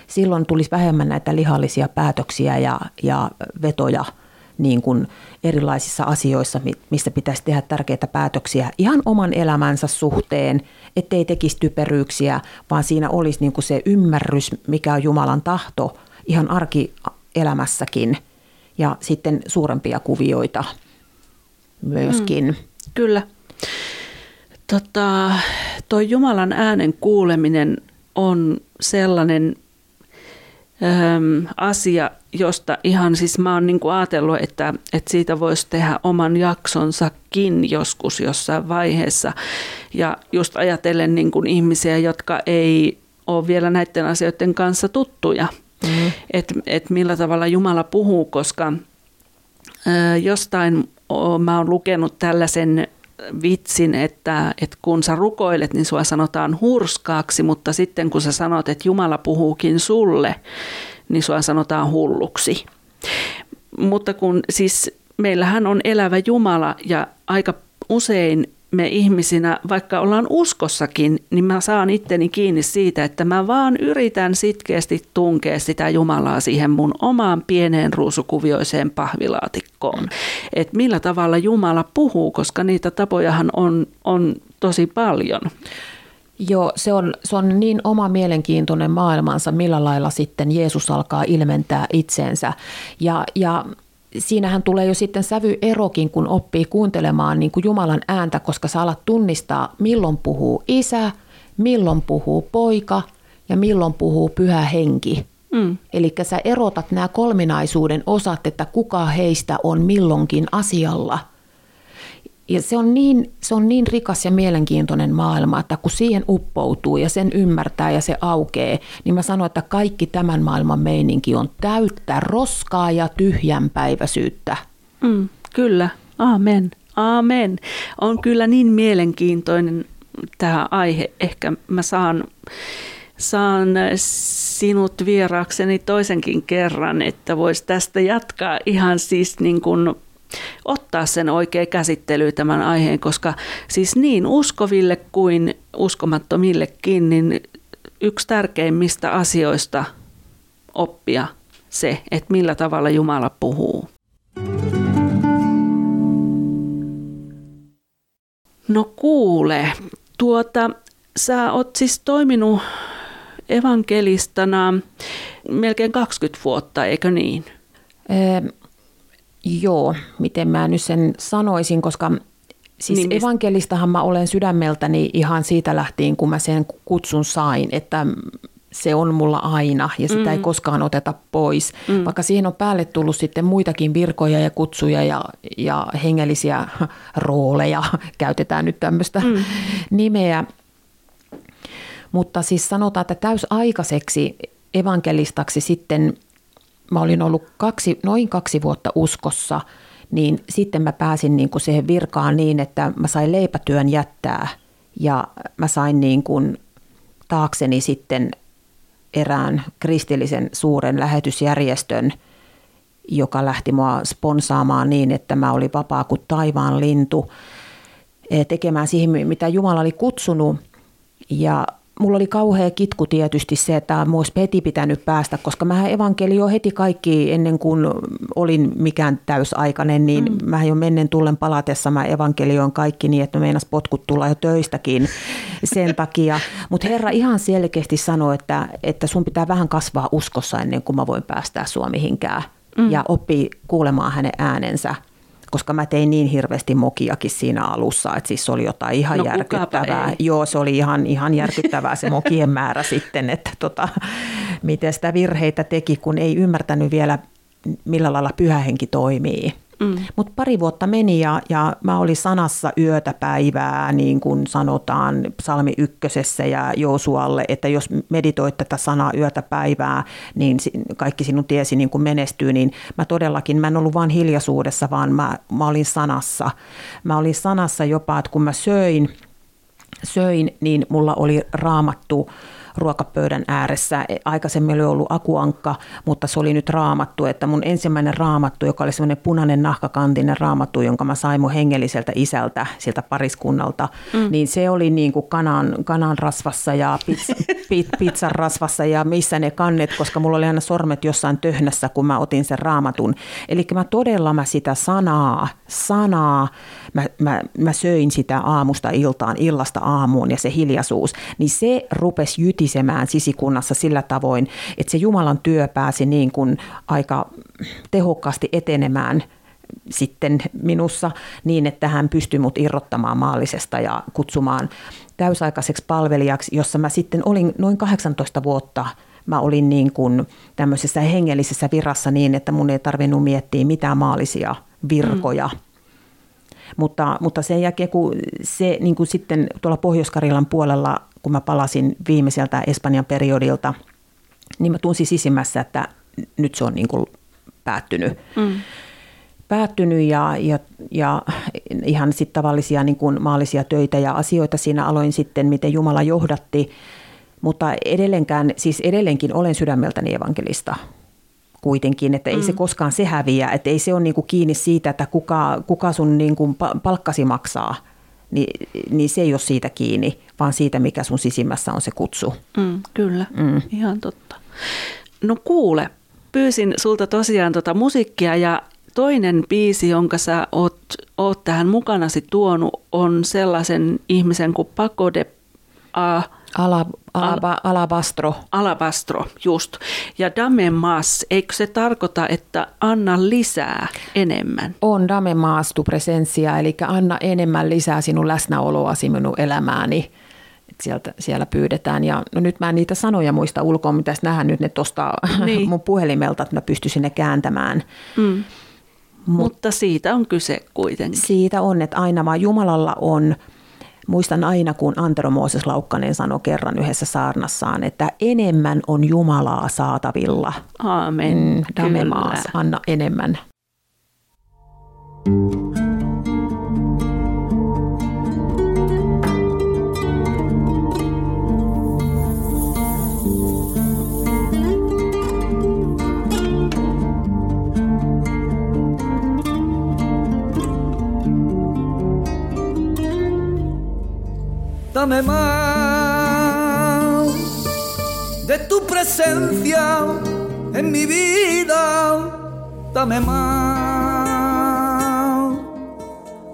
Silloin tulisi vähemmän näitä lihallisia päätöksiä ja, ja vetoja – niin kuin erilaisissa asioissa, missä pitäisi tehdä tärkeitä päätöksiä ihan oman elämänsä suhteen, ettei tekisi typeryyksiä, vaan siinä olisi niin kuin se ymmärrys, mikä on Jumalan tahto ihan arkielämässäkin ja sitten suurempia kuvioita myöskin. Mm, kyllä. Tota, tuo Jumalan äänen kuuleminen on sellainen asia, josta ihan siis mä oon niin ajatellut, että, että siitä voisi tehdä oman jaksonsakin joskus jossain vaiheessa. Ja just ajatellen niin kuin ihmisiä, jotka ei ole vielä näiden asioiden kanssa tuttuja, mm-hmm. että et millä tavalla Jumala puhuu, koska ää, jostain mä oon lukenut tällaisen vitsin, että, että kun sä rukoilet, niin sua sanotaan hurskaaksi, mutta sitten kun sä sanot, että Jumala puhuukin sulle, niin sua sanotaan hulluksi. Mutta kun siis meillähän on elävä Jumala ja aika usein me ihmisinä, vaikka ollaan uskossakin, niin mä saan itteni kiinni siitä, että mä vaan yritän sitkeästi tunkea sitä Jumalaa siihen mun omaan pieneen ruusukuvioiseen pahvilaatikkoon. Että millä tavalla Jumala puhuu, koska niitä tapojahan on, on tosi paljon. Joo, se on, se on niin oma mielenkiintoinen maailmansa, millä lailla sitten Jeesus alkaa ilmentää itseensä. Ja, ja siinähän tulee jo sitten sävyerokin, kun oppii kuuntelemaan niin kuin Jumalan ääntä, koska sä alat tunnistaa, milloin puhuu isä, milloin puhuu poika ja milloin puhuu pyhä henki. Mm. Eli sä erotat nämä kolminaisuuden osat, että kuka heistä on milloinkin asialla – ja se on, niin, se on niin rikas ja mielenkiintoinen maailma, että kun siihen uppoutuu ja sen ymmärtää ja se aukee, niin mä sanon, että kaikki tämän maailman meininki on täyttä roskaa ja tyhjänpäiväisyyttä. Mm, kyllä, amen. Amen. On kyllä niin mielenkiintoinen tämä aihe. Ehkä mä saan, saan sinut vieraakseni toisenkin kerran, että voisi tästä jatkaa ihan siis niin kuin ottaa sen oikea käsittely tämän aiheen, koska siis niin uskoville kuin uskomattomillekin, niin yksi tärkeimmistä asioista oppia se, että millä tavalla Jumala puhuu. No kuule, tuota, sä oot siis toiminut evankelistana melkein 20 vuotta, eikö niin? Joo, miten mä nyt sen sanoisin, koska siis niin, evankelistahan mä olen sydämeltäni ihan siitä lähtien, kun mä sen kutsun sain, että se on mulla aina ja sitä mm. ei koskaan oteta pois. Mm. Vaikka siihen on päälle tullut sitten muitakin virkoja ja kutsuja ja, ja hengellisiä (laughs) rooleja, (laughs) käytetään nyt tämmöistä mm. (laughs) nimeä. Mutta siis sanotaan, että täysaikaiseksi evankelistaksi sitten mä olin ollut kaksi, noin kaksi vuotta uskossa, niin sitten mä pääsin niin kuin siihen virkaan niin, että mä sain leipätyön jättää ja mä sain niin kuin taakseni sitten erään kristillisen suuren lähetysjärjestön, joka lähti mua sponsaamaan niin, että mä olin vapaa kuin taivaan lintu eh, tekemään siihen, mitä Jumala oli kutsunut. Ja mulla oli kauhea kitku tietysti se, että mun olisi heti pitänyt päästä, koska mä evankelio heti kaikki ennen kuin olin mikään täysaikainen, niin mm. mä jo mennen tullen palatessa mä evankelioin kaikki niin, että meinas potkut tulla jo töistäkin sen takia. Mutta Herra ihan selkeästi sanoi, että, että sun pitää vähän kasvaa uskossa ennen kuin mä voin päästää sua mihinkään mm. ja oppii kuulemaan hänen äänensä koska mä tein niin hirveästi mokiakin siinä alussa, että siis se oli jotain ihan no, järkyttävää. Joo, se oli ihan, ihan järkyttävää se mokien määrä (laughs) sitten, että tota, miten sitä virheitä teki, kun ei ymmärtänyt vielä, millä lailla pyhähenki toimii. Mm. Mutta pari vuotta meni ja, ja mä olin sanassa yötä päivää, niin kuin sanotaan psalmi ykkösessä ja Joosualle, että jos meditoit tätä sanaa yötä päivää, niin kaikki sinun tiesi niin kuin menestyy, niin mä todellakin, mä en ollut vain hiljaisuudessa, vaan mä, mä olin sanassa. Mä olin sanassa jopa, että kun mä söin, söin, niin mulla oli raamattu ruokapöydän ääressä. Aikaisemmin oli ollut akuankka, mutta se oli nyt raamattu, että mun ensimmäinen raamattu, joka oli semmoinen punainen nahkakantinen raamattu, jonka mä sain mun hengelliseltä isältä, sieltä pariskunnalta, mm. niin se oli niin kuin kanan, kanan rasvassa ja pizza, (laughs) pizzan rasvassa ja missä ne kannet, koska mulla oli aina sormet jossain töhnässä, kun mä otin sen raamatun. Eli mä todella mä sitä sanaa, sanaa, mä, mä, mä söin sitä aamusta iltaan, illasta aamuun ja se hiljaisuus, niin se rupesi jytisemään sisikunnassa sillä tavoin, että se Jumalan työ pääsi niin kuin aika tehokkaasti etenemään sitten minussa niin, että hän pystyi mut irrottamaan maallisesta ja kutsumaan täysaikaiseksi palvelijaksi, jossa mä sitten olin noin 18 vuotta. Mä olin niin kuin tämmöisessä hengellisessä virassa niin, että mun ei tarvinnut miettiä mitään maallisia virkoja. Mm. Mutta, mutta sen jälkeen, kun se niin kuin sitten tuolla pohjois puolella, kun mä palasin viimeiseltä Espanjan periodilta, niin mä tunsin sisimmässä, että nyt se on niin kuin päättynyt. Mm. Päättynyt ja, ja, ja ihan sitten tavallisia niin kuin maallisia töitä ja asioita siinä aloin sitten, miten Jumala johdatti. Mutta edelleenkään, siis edelleenkin olen sydämeltäni evankelista kuitenkin, että ei mm. se koskaan se häviä, että ei se ole niinku kiinni siitä, että kuka, kuka sun niinku palkkasi maksaa, niin, niin se ei ole siitä kiinni, vaan siitä, mikä sun sisimmässä on se kutsu. Mm, kyllä, mm. ihan totta. No kuule, pyysin sulta tosiaan tota musiikkia ja toinen biisi, jonka sä oot, oot tähän mukanasi tuonut, on sellaisen ihmisen kuin Paco de A. Ala, alaba, alabastro. Alabastro, just. Ja dame mas, eikö se tarkoita, että anna lisää enemmän? On dame mas tu presensia, eli anna enemmän lisää sinun läsnäoloasi minun elämääni. sieltä, siellä pyydetään. Ja no nyt mä en niitä sanoja muista ulkoa, mitä nähdä nyt ne tuosta niin. mun puhelimelta, että mä pystyisin ne kääntämään. Mm. Mut, Mutta siitä on kyse kuitenkin. Siitä on, että aina vaan Jumalalla on Muistan aina, kun Antero Mooses Laukkanen sanoi kerran yhdessä saarnassaan, että enemmän on Jumalaa saatavilla. Aamen. Mm, anna enemmän. Dame más de tu presencia en mi vida, dame más,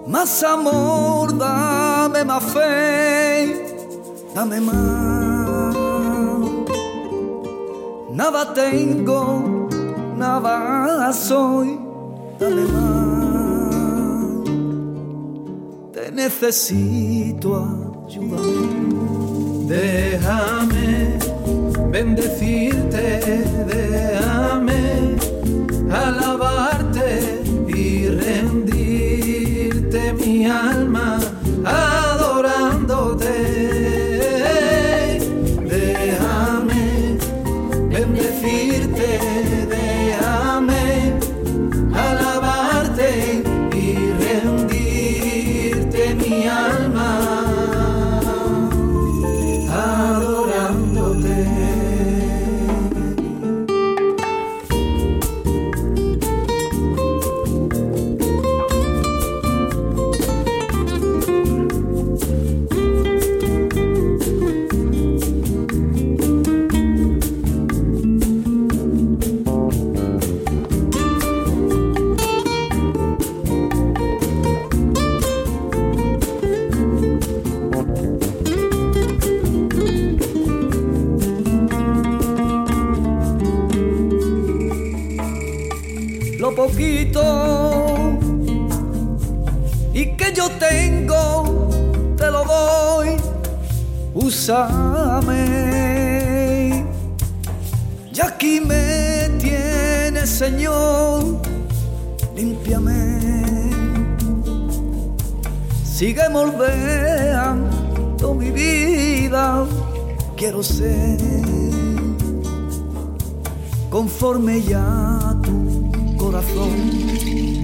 más amor, dame más fe, dame más. Nada tengo, nada soy, dame más. Te necesito, Déjame bendecirte, déjame alabarte y rendirte mi alma úsame. Y aquí me tienes, Señor, límpiame. Sigue moldeando mi vida, quiero ser conforme ya tu corazón.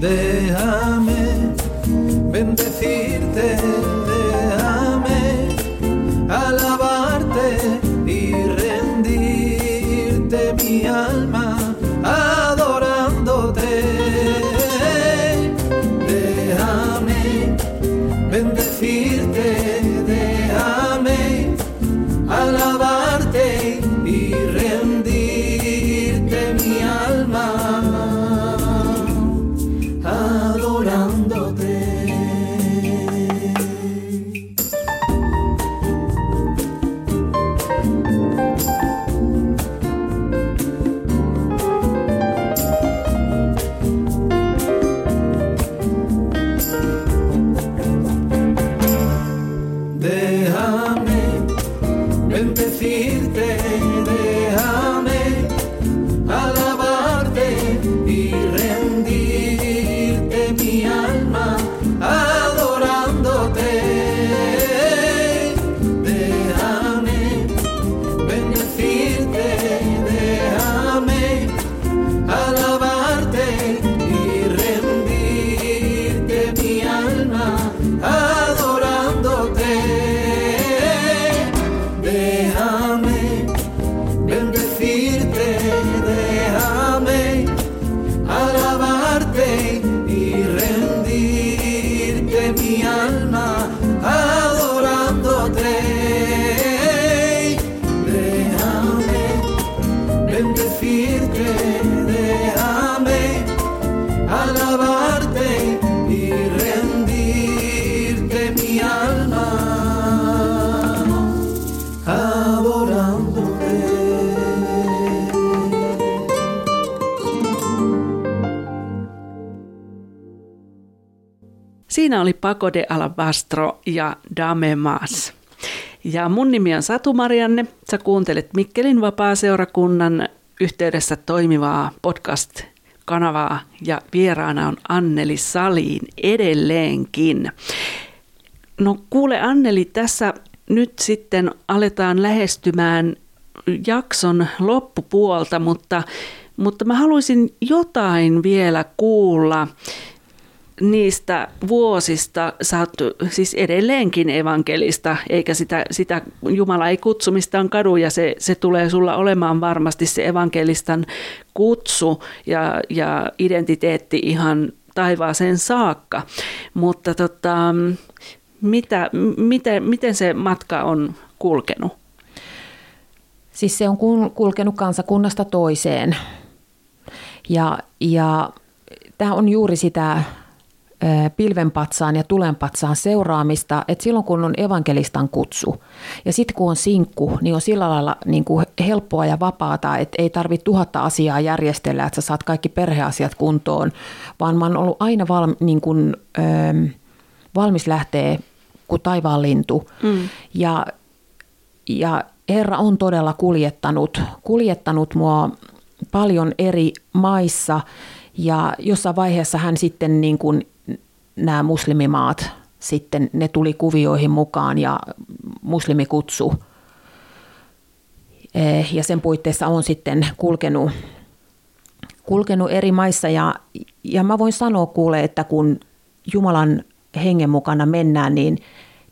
Déjame bendecirte, away. Siinä oli Paco de Alabastro ja Dame Mas. Ja mun nimi on Satu Marianne. Sä kuuntelet Mikkelin vapaa-seurakunnan yhteydessä toimivaa podcast-kanavaa ja vieraana on Anneli Saliin edelleenkin. No kuule Anneli, tässä nyt sitten aletaan lähestymään jakson loppupuolta, mutta, mutta mä haluaisin jotain vielä kuulla niistä vuosista, sä oot siis edelleenkin evankelista, eikä sitä, sitä Jumala ei kutsumistaan kadu ja se, se tulee sulla olemaan varmasti se evankelistan kutsu ja, ja identiteetti ihan taivaaseen saakka. Mutta tota, Mitä, miten, miten se matka on kulkenut? Siis se on kulkenut kansakunnasta toiseen. Ja, ja tämä on juuri sitä pilvenpatsaan ja tulenpatsaan seuraamista, että silloin kun on evankelistan kutsu ja sitten kun on sinkku, niin on sillä lailla niin kuin helppoa ja vapaata, että ei tarvitse tuhatta asiaa järjestellä, että sä saat kaikki perheasiat kuntoon, vaan mä oon ollut aina valmi, niin kuin, ö, valmis lähteä kuin taivaan lintu. Mm. Ja, ja Herra on todella kuljettanut, kuljettanut mua paljon eri maissa ja jossain vaiheessa hän sitten niin kuin nämä muslimimaat sitten, ne tuli kuvioihin mukaan ja muslimikutsu. Eh, ja sen puitteissa on sitten kulkenut, kulkenut eri maissa ja, ja mä voin sanoa kuule, että kun Jumalan hengen mukana mennään, niin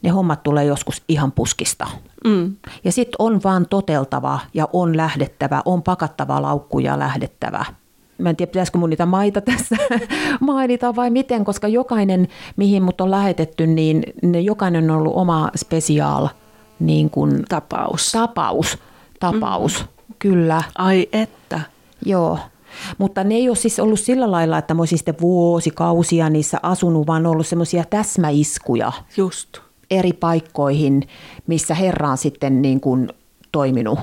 ne hommat tulee joskus ihan puskista. Mm. Ja sitten on vaan toteltava ja on lähdettävä, on pakattava laukku ja lähdettävä – mä en tiedä pitäisikö mun niitä maita tässä (laughs) mainita vai miten, koska jokainen, mihin mut on lähetetty, niin ne, jokainen on ollut oma spesiaal niin kuin, tapaus. Tapaus, tapaus, mm. kyllä. Ai että. Joo, mutta ne ei ole siis ollut sillä lailla, että mä olisin sitten vuosikausia niissä asunut, vaan ollut semmoisia täsmäiskuja. Just. Eri paikkoihin, missä Herra on sitten niin kuin toiminut.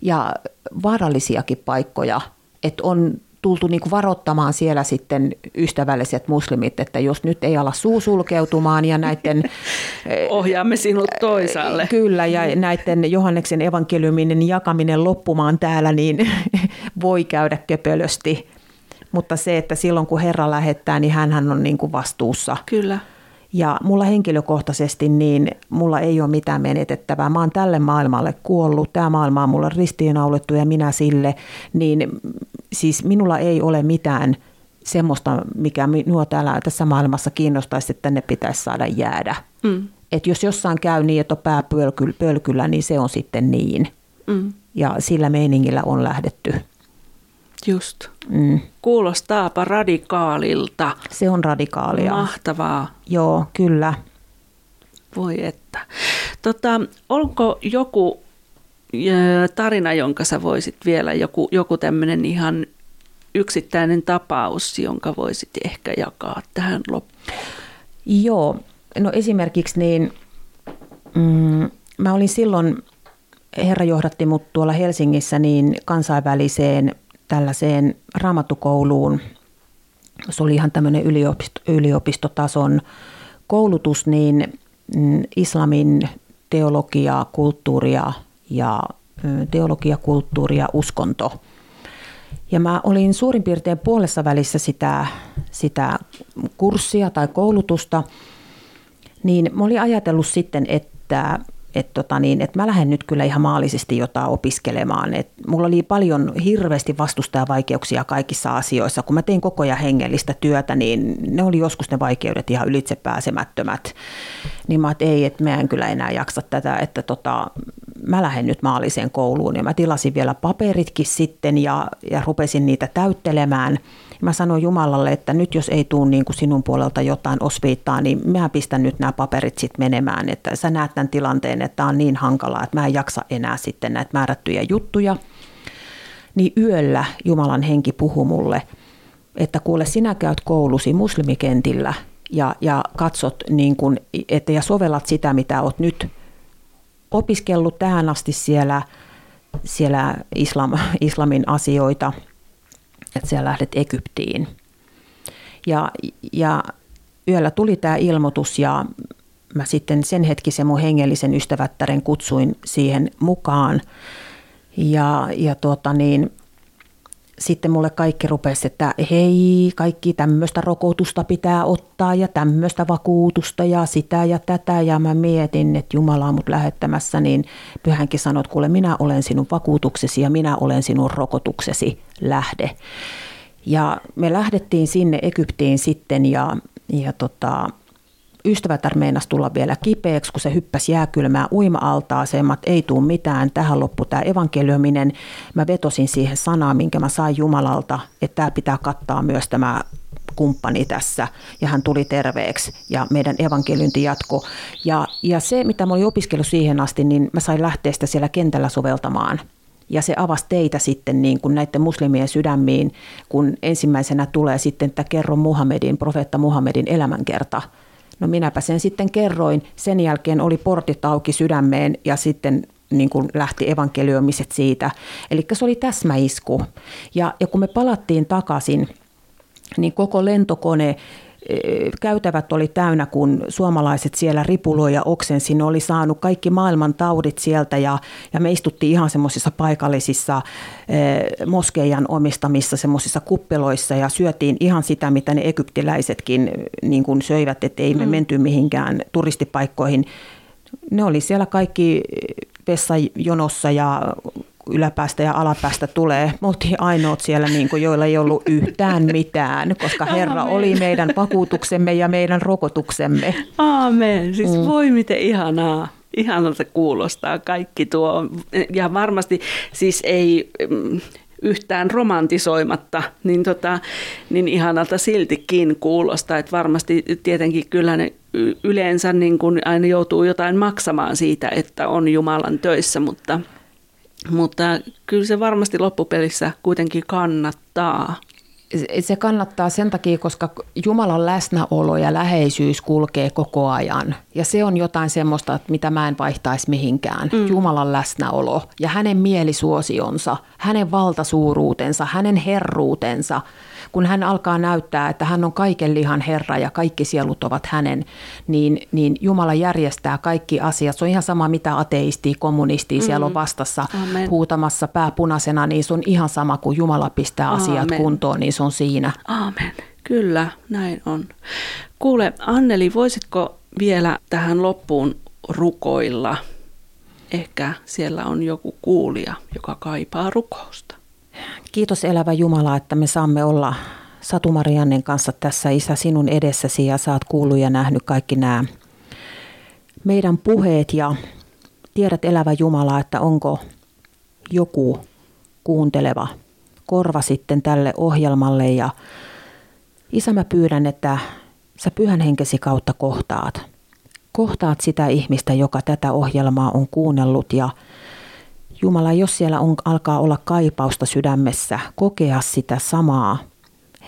Ja vaarallisiakin paikkoja – että on tultu niin kuin varoittamaan siellä sitten ystävälliset muslimit, että jos nyt ei ala suu sulkeutumaan ja näiden... (laughs) Ohjaamme sinut toisaalle. Kyllä, ja näiden Johanneksen evankeliumin jakaminen loppumaan täällä, niin (laughs) voi käydä köpölösti. Mutta se, että silloin kun Herra lähettää, niin hän on niin kuin vastuussa. Kyllä. Ja mulla henkilökohtaisesti niin mulla ei ole mitään menetettävää. Mä oon tälle maailmalle kuollut, tämä maailma on mulla ristiinnaulittu ja minä sille. Niin siis minulla ei ole mitään semmoista, mikä minua täällä tässä maailmassa kiinnostaisi, että ne pitäisi saada jäädä. Mm. Et jos jossain käy niin, että on pää pölkyllä, niin se on sitten niin. Mm. Ja sillä meiningillä on lähdetty. Just. Mm. Kuulostaapa radikaalilta. Se on radikaalia. Mahtavaa. Joo, kyllä. Voi että. Tota, onko joku tarina, jonka sä voisit vielä, joku, joku tämmöinen ihan yksittäinen tapaus, jonka voisit ehkä jakaa tähän loppuun? Joo, no esimerkiksi niin mm, mä olin silloin, Herra johdatti mut tuolla Helsingissä niin kansainväliseen tällaiseen raamattukouluun. Se oli ihan tämmöinen yliopisto, yliopistotason koulutus, niin mm, islamin teologia, kulttuuria ja teologia, kulttuuri ja uskonto. Ja mä olin suurin piirtein puolessa välissä sitä, sitä kurssia tai koulutusta, niin mä olin ajatellut sitten, että että tota niin, et mä lähden nyt kyllä ihan maallisesti jotain opiskelemaan. Et mulla oli paljon hirveästi vastustajavaikeuksia kaikissa asioissa. Kun mä tein koko ajan hengellistä työtä, niin ne oli joskus ne vaikeudet ihan ylitse pääsemättömät. Niin mä että ei, että mä en kyllä enää jaksa tätä, että tota, mä lähden nyt maalliseen kouluun. Ja mä tilasin vielä paperitkin sitten ja, ja rupesin niitä täyttelemään – Mä sanoin Jumalalle, että nyt jos ei tule niin kuin sinun puolelta jotain osviittaa, niin mä pistän nyt nämä paperit sitten menemään. Että sä näet tämän tilanteen, että tämä on niin hankalaa, että mä en jaksa enää sitten näitä määrättyjä juttuja. Niin yöllä Jumalan henki puhuu mulle, että kuule sinä käyt koulusi muslimikentillä ja, ja katsot niin kun, että ja sovellat sitä, mitä oot nyt opiskellut tähän asti siellä, siellä islam, islamin asioita – että siellä lähdet Egyptiin. Ja, ja yöllä tuli tämä ilmoitus ja mä sitten sen hetkisen mun hengellisen ystävättären kutsuin siihen mukaan. Ja, ja tuota niin, sitten mulle kaikki rupesi, että hei, kaikki tämmöistä rokotusta pitää ottaa ja tämmöistä vakuutusta ja sitä ja tätä. Ja mä mietin, että Jumala on mut lähettämässä, niin pyhänkin sanot, kuule minä olen sinun vakuutuksesi ja minä olen sinun rokotuksesi lähde. Ja me lähdettiin sinne Egyptiin sitten ja, ja tota, ystävätär meinasi tulla vielä kipeäksi, kun se hyppäsi jääkylmää uima-altaaseen, että ei tule mitään, tähän loppu tämä evankeliuminen. Mä vetosin siihen sanaan, minkä mä sain Jumalalta, että tämä pitää kattaa myös tämä kumppani tässä ja hän tuli terveeksi ja meidän evankeliointi jatkoi. Ja, ja se, mitä mä olin opiskellut siihen asti, niin mä sain lähteä sitä siellä kentällä soveltamaan. Ja se avasi teitä sitten niin kuin näiden muslimien sydämiin, kun ensimmäisenä tulee sitten, että kerro Muhammedin, profeetta Muhammedin elämänkerta. No minäpä sen sitten kerroin. Sen jälkeen oli portit auki sydämeen ja sitten niin kuin lähti evankelioimiset siitä. Eli se oli täsmäisku. Ja, ja kun me palattiin takaisin, niin koko lentokone käytävät oli täynnä, kun suomalaiset siellä ripuloi ja oksensi. Ne oli saanut kaikki maailman taudit sieltä ja, ja me istuttiin ihan semmoisissa paikallisissa eh, moskeijan omistamissa semmoisissa kuppeloissa ja syötiin ihan sitä, mitä ne egyptiläisetkin niin kuin söivät, että ei me mm. menty mihinkään turistipaikkoihin. Ne oli siellä kaikki vessajonossa ja yläpäästä ja alapäästä tulee. Me oltiin ainoat siellä, niin kuin, joilla ei ollut yhtään mitään, koska Herra oli meidän vakuutuksemme ja meidän rokotuksemme. Aamen. Siis mm. voi miten ihanaa. Ihanalta kuulostaa kaikki tuo. Ja varmasti siis ei mm, yhtään romantisoimatta, niin, tota, niin ihanalta siltikin kuulostaa. Että varmasti tietenkin kyllä ne yleensä niin kuin aina joutuu jotain maksamaan siitä, että on Jumalan töissä, mutta – mutta kyllä se varmasti loppupelissä kuitenkin kannattaa. Se kannattaa sen takia, koska Jumalan läsnäolo ja läheisyys kulkee koko ajan. Ja se on jotain semmoista, mitä mä en vaihtaisi mihinkään. Mm. Jumalan läsnäolo ja hänen mielisuosionsa, hänen valtasuuruutensa, hänen herruutensa – kun hän alkaa näyttää, että hän on kaiken lihan Herra ja kaikki sielut ovat hänen, niin, niin Jumala järjestää kaikki asiat. Se on ihan sama, mitä ateisti, kommunisti mm. siellä on vastassa Amen. huutamassa pääpunaisena, niin se on ihan sama, kuin Jumala pistää asiat Amen. kuntoon, niin se on siinä. Amen. Kyllä, näin on. Kuule, Anneli, voisitko vielä tähän loppuun rukoilla? Ehkä siellä on joku kuulija, joka kaipaa rukousta. Kiitos elävä Jumala, että me saamme olla Satu Mariannen kanssa tässä Isä sinun edessäsi ja saat kuullut ja nähnyt kaikki nämä meidän puheet. Ja tiedät elävä Jumala, että onko joku kuunteleva korva sitten tälle ohjelmalle. Ja Isä mä pyydän, että sä pyhän henkesi kautta kohtaat. Kohtaat sitä ihmistä, joka tätä ohjelmaa on kuunnellut. Ja Jumala, jos siellä on, alkaa olla kaipausta sydämessä, kokea sitä samaa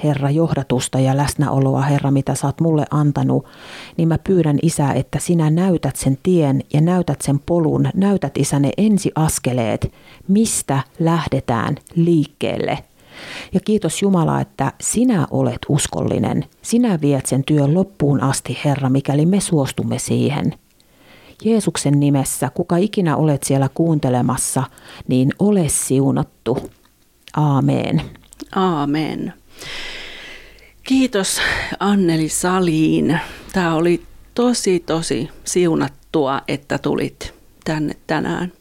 Herra, johdatusta ja läsnäoloa, Herra, mitä sä oot mulle antanut, niin mä pyydän Isä, että sinä näytät sen tien ja näytät sen polun, näytät Isä ne ensiaskeleet, mistä lähdetään liikkeelle. Ja kiitos Jumala, että sinä olet uskollinen. Sinä viet sen työn loppuun asti, Herra, mikäli me suostumme siihen – Jeesuksen nimessä, kuka ikinä olet siellä kuuntelemassa, niin ole siunattu. Aamen. Aamen. Kiitos Anneli Saliin. Tämä oli tosi, tosi siunattua, että tulit tänne tänään.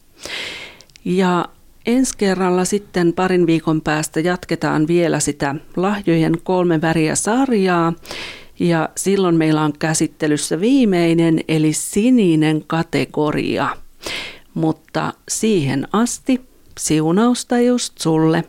Ja ensi kerralla sitten parin viikon päästä jatketaan vielä sitä lahjojen kolme väriä sarjaa. Ja silloin meillä on käsittelyssä viimeinen eli sininen kategoria. Mutta siihen asti siunausta just sulle.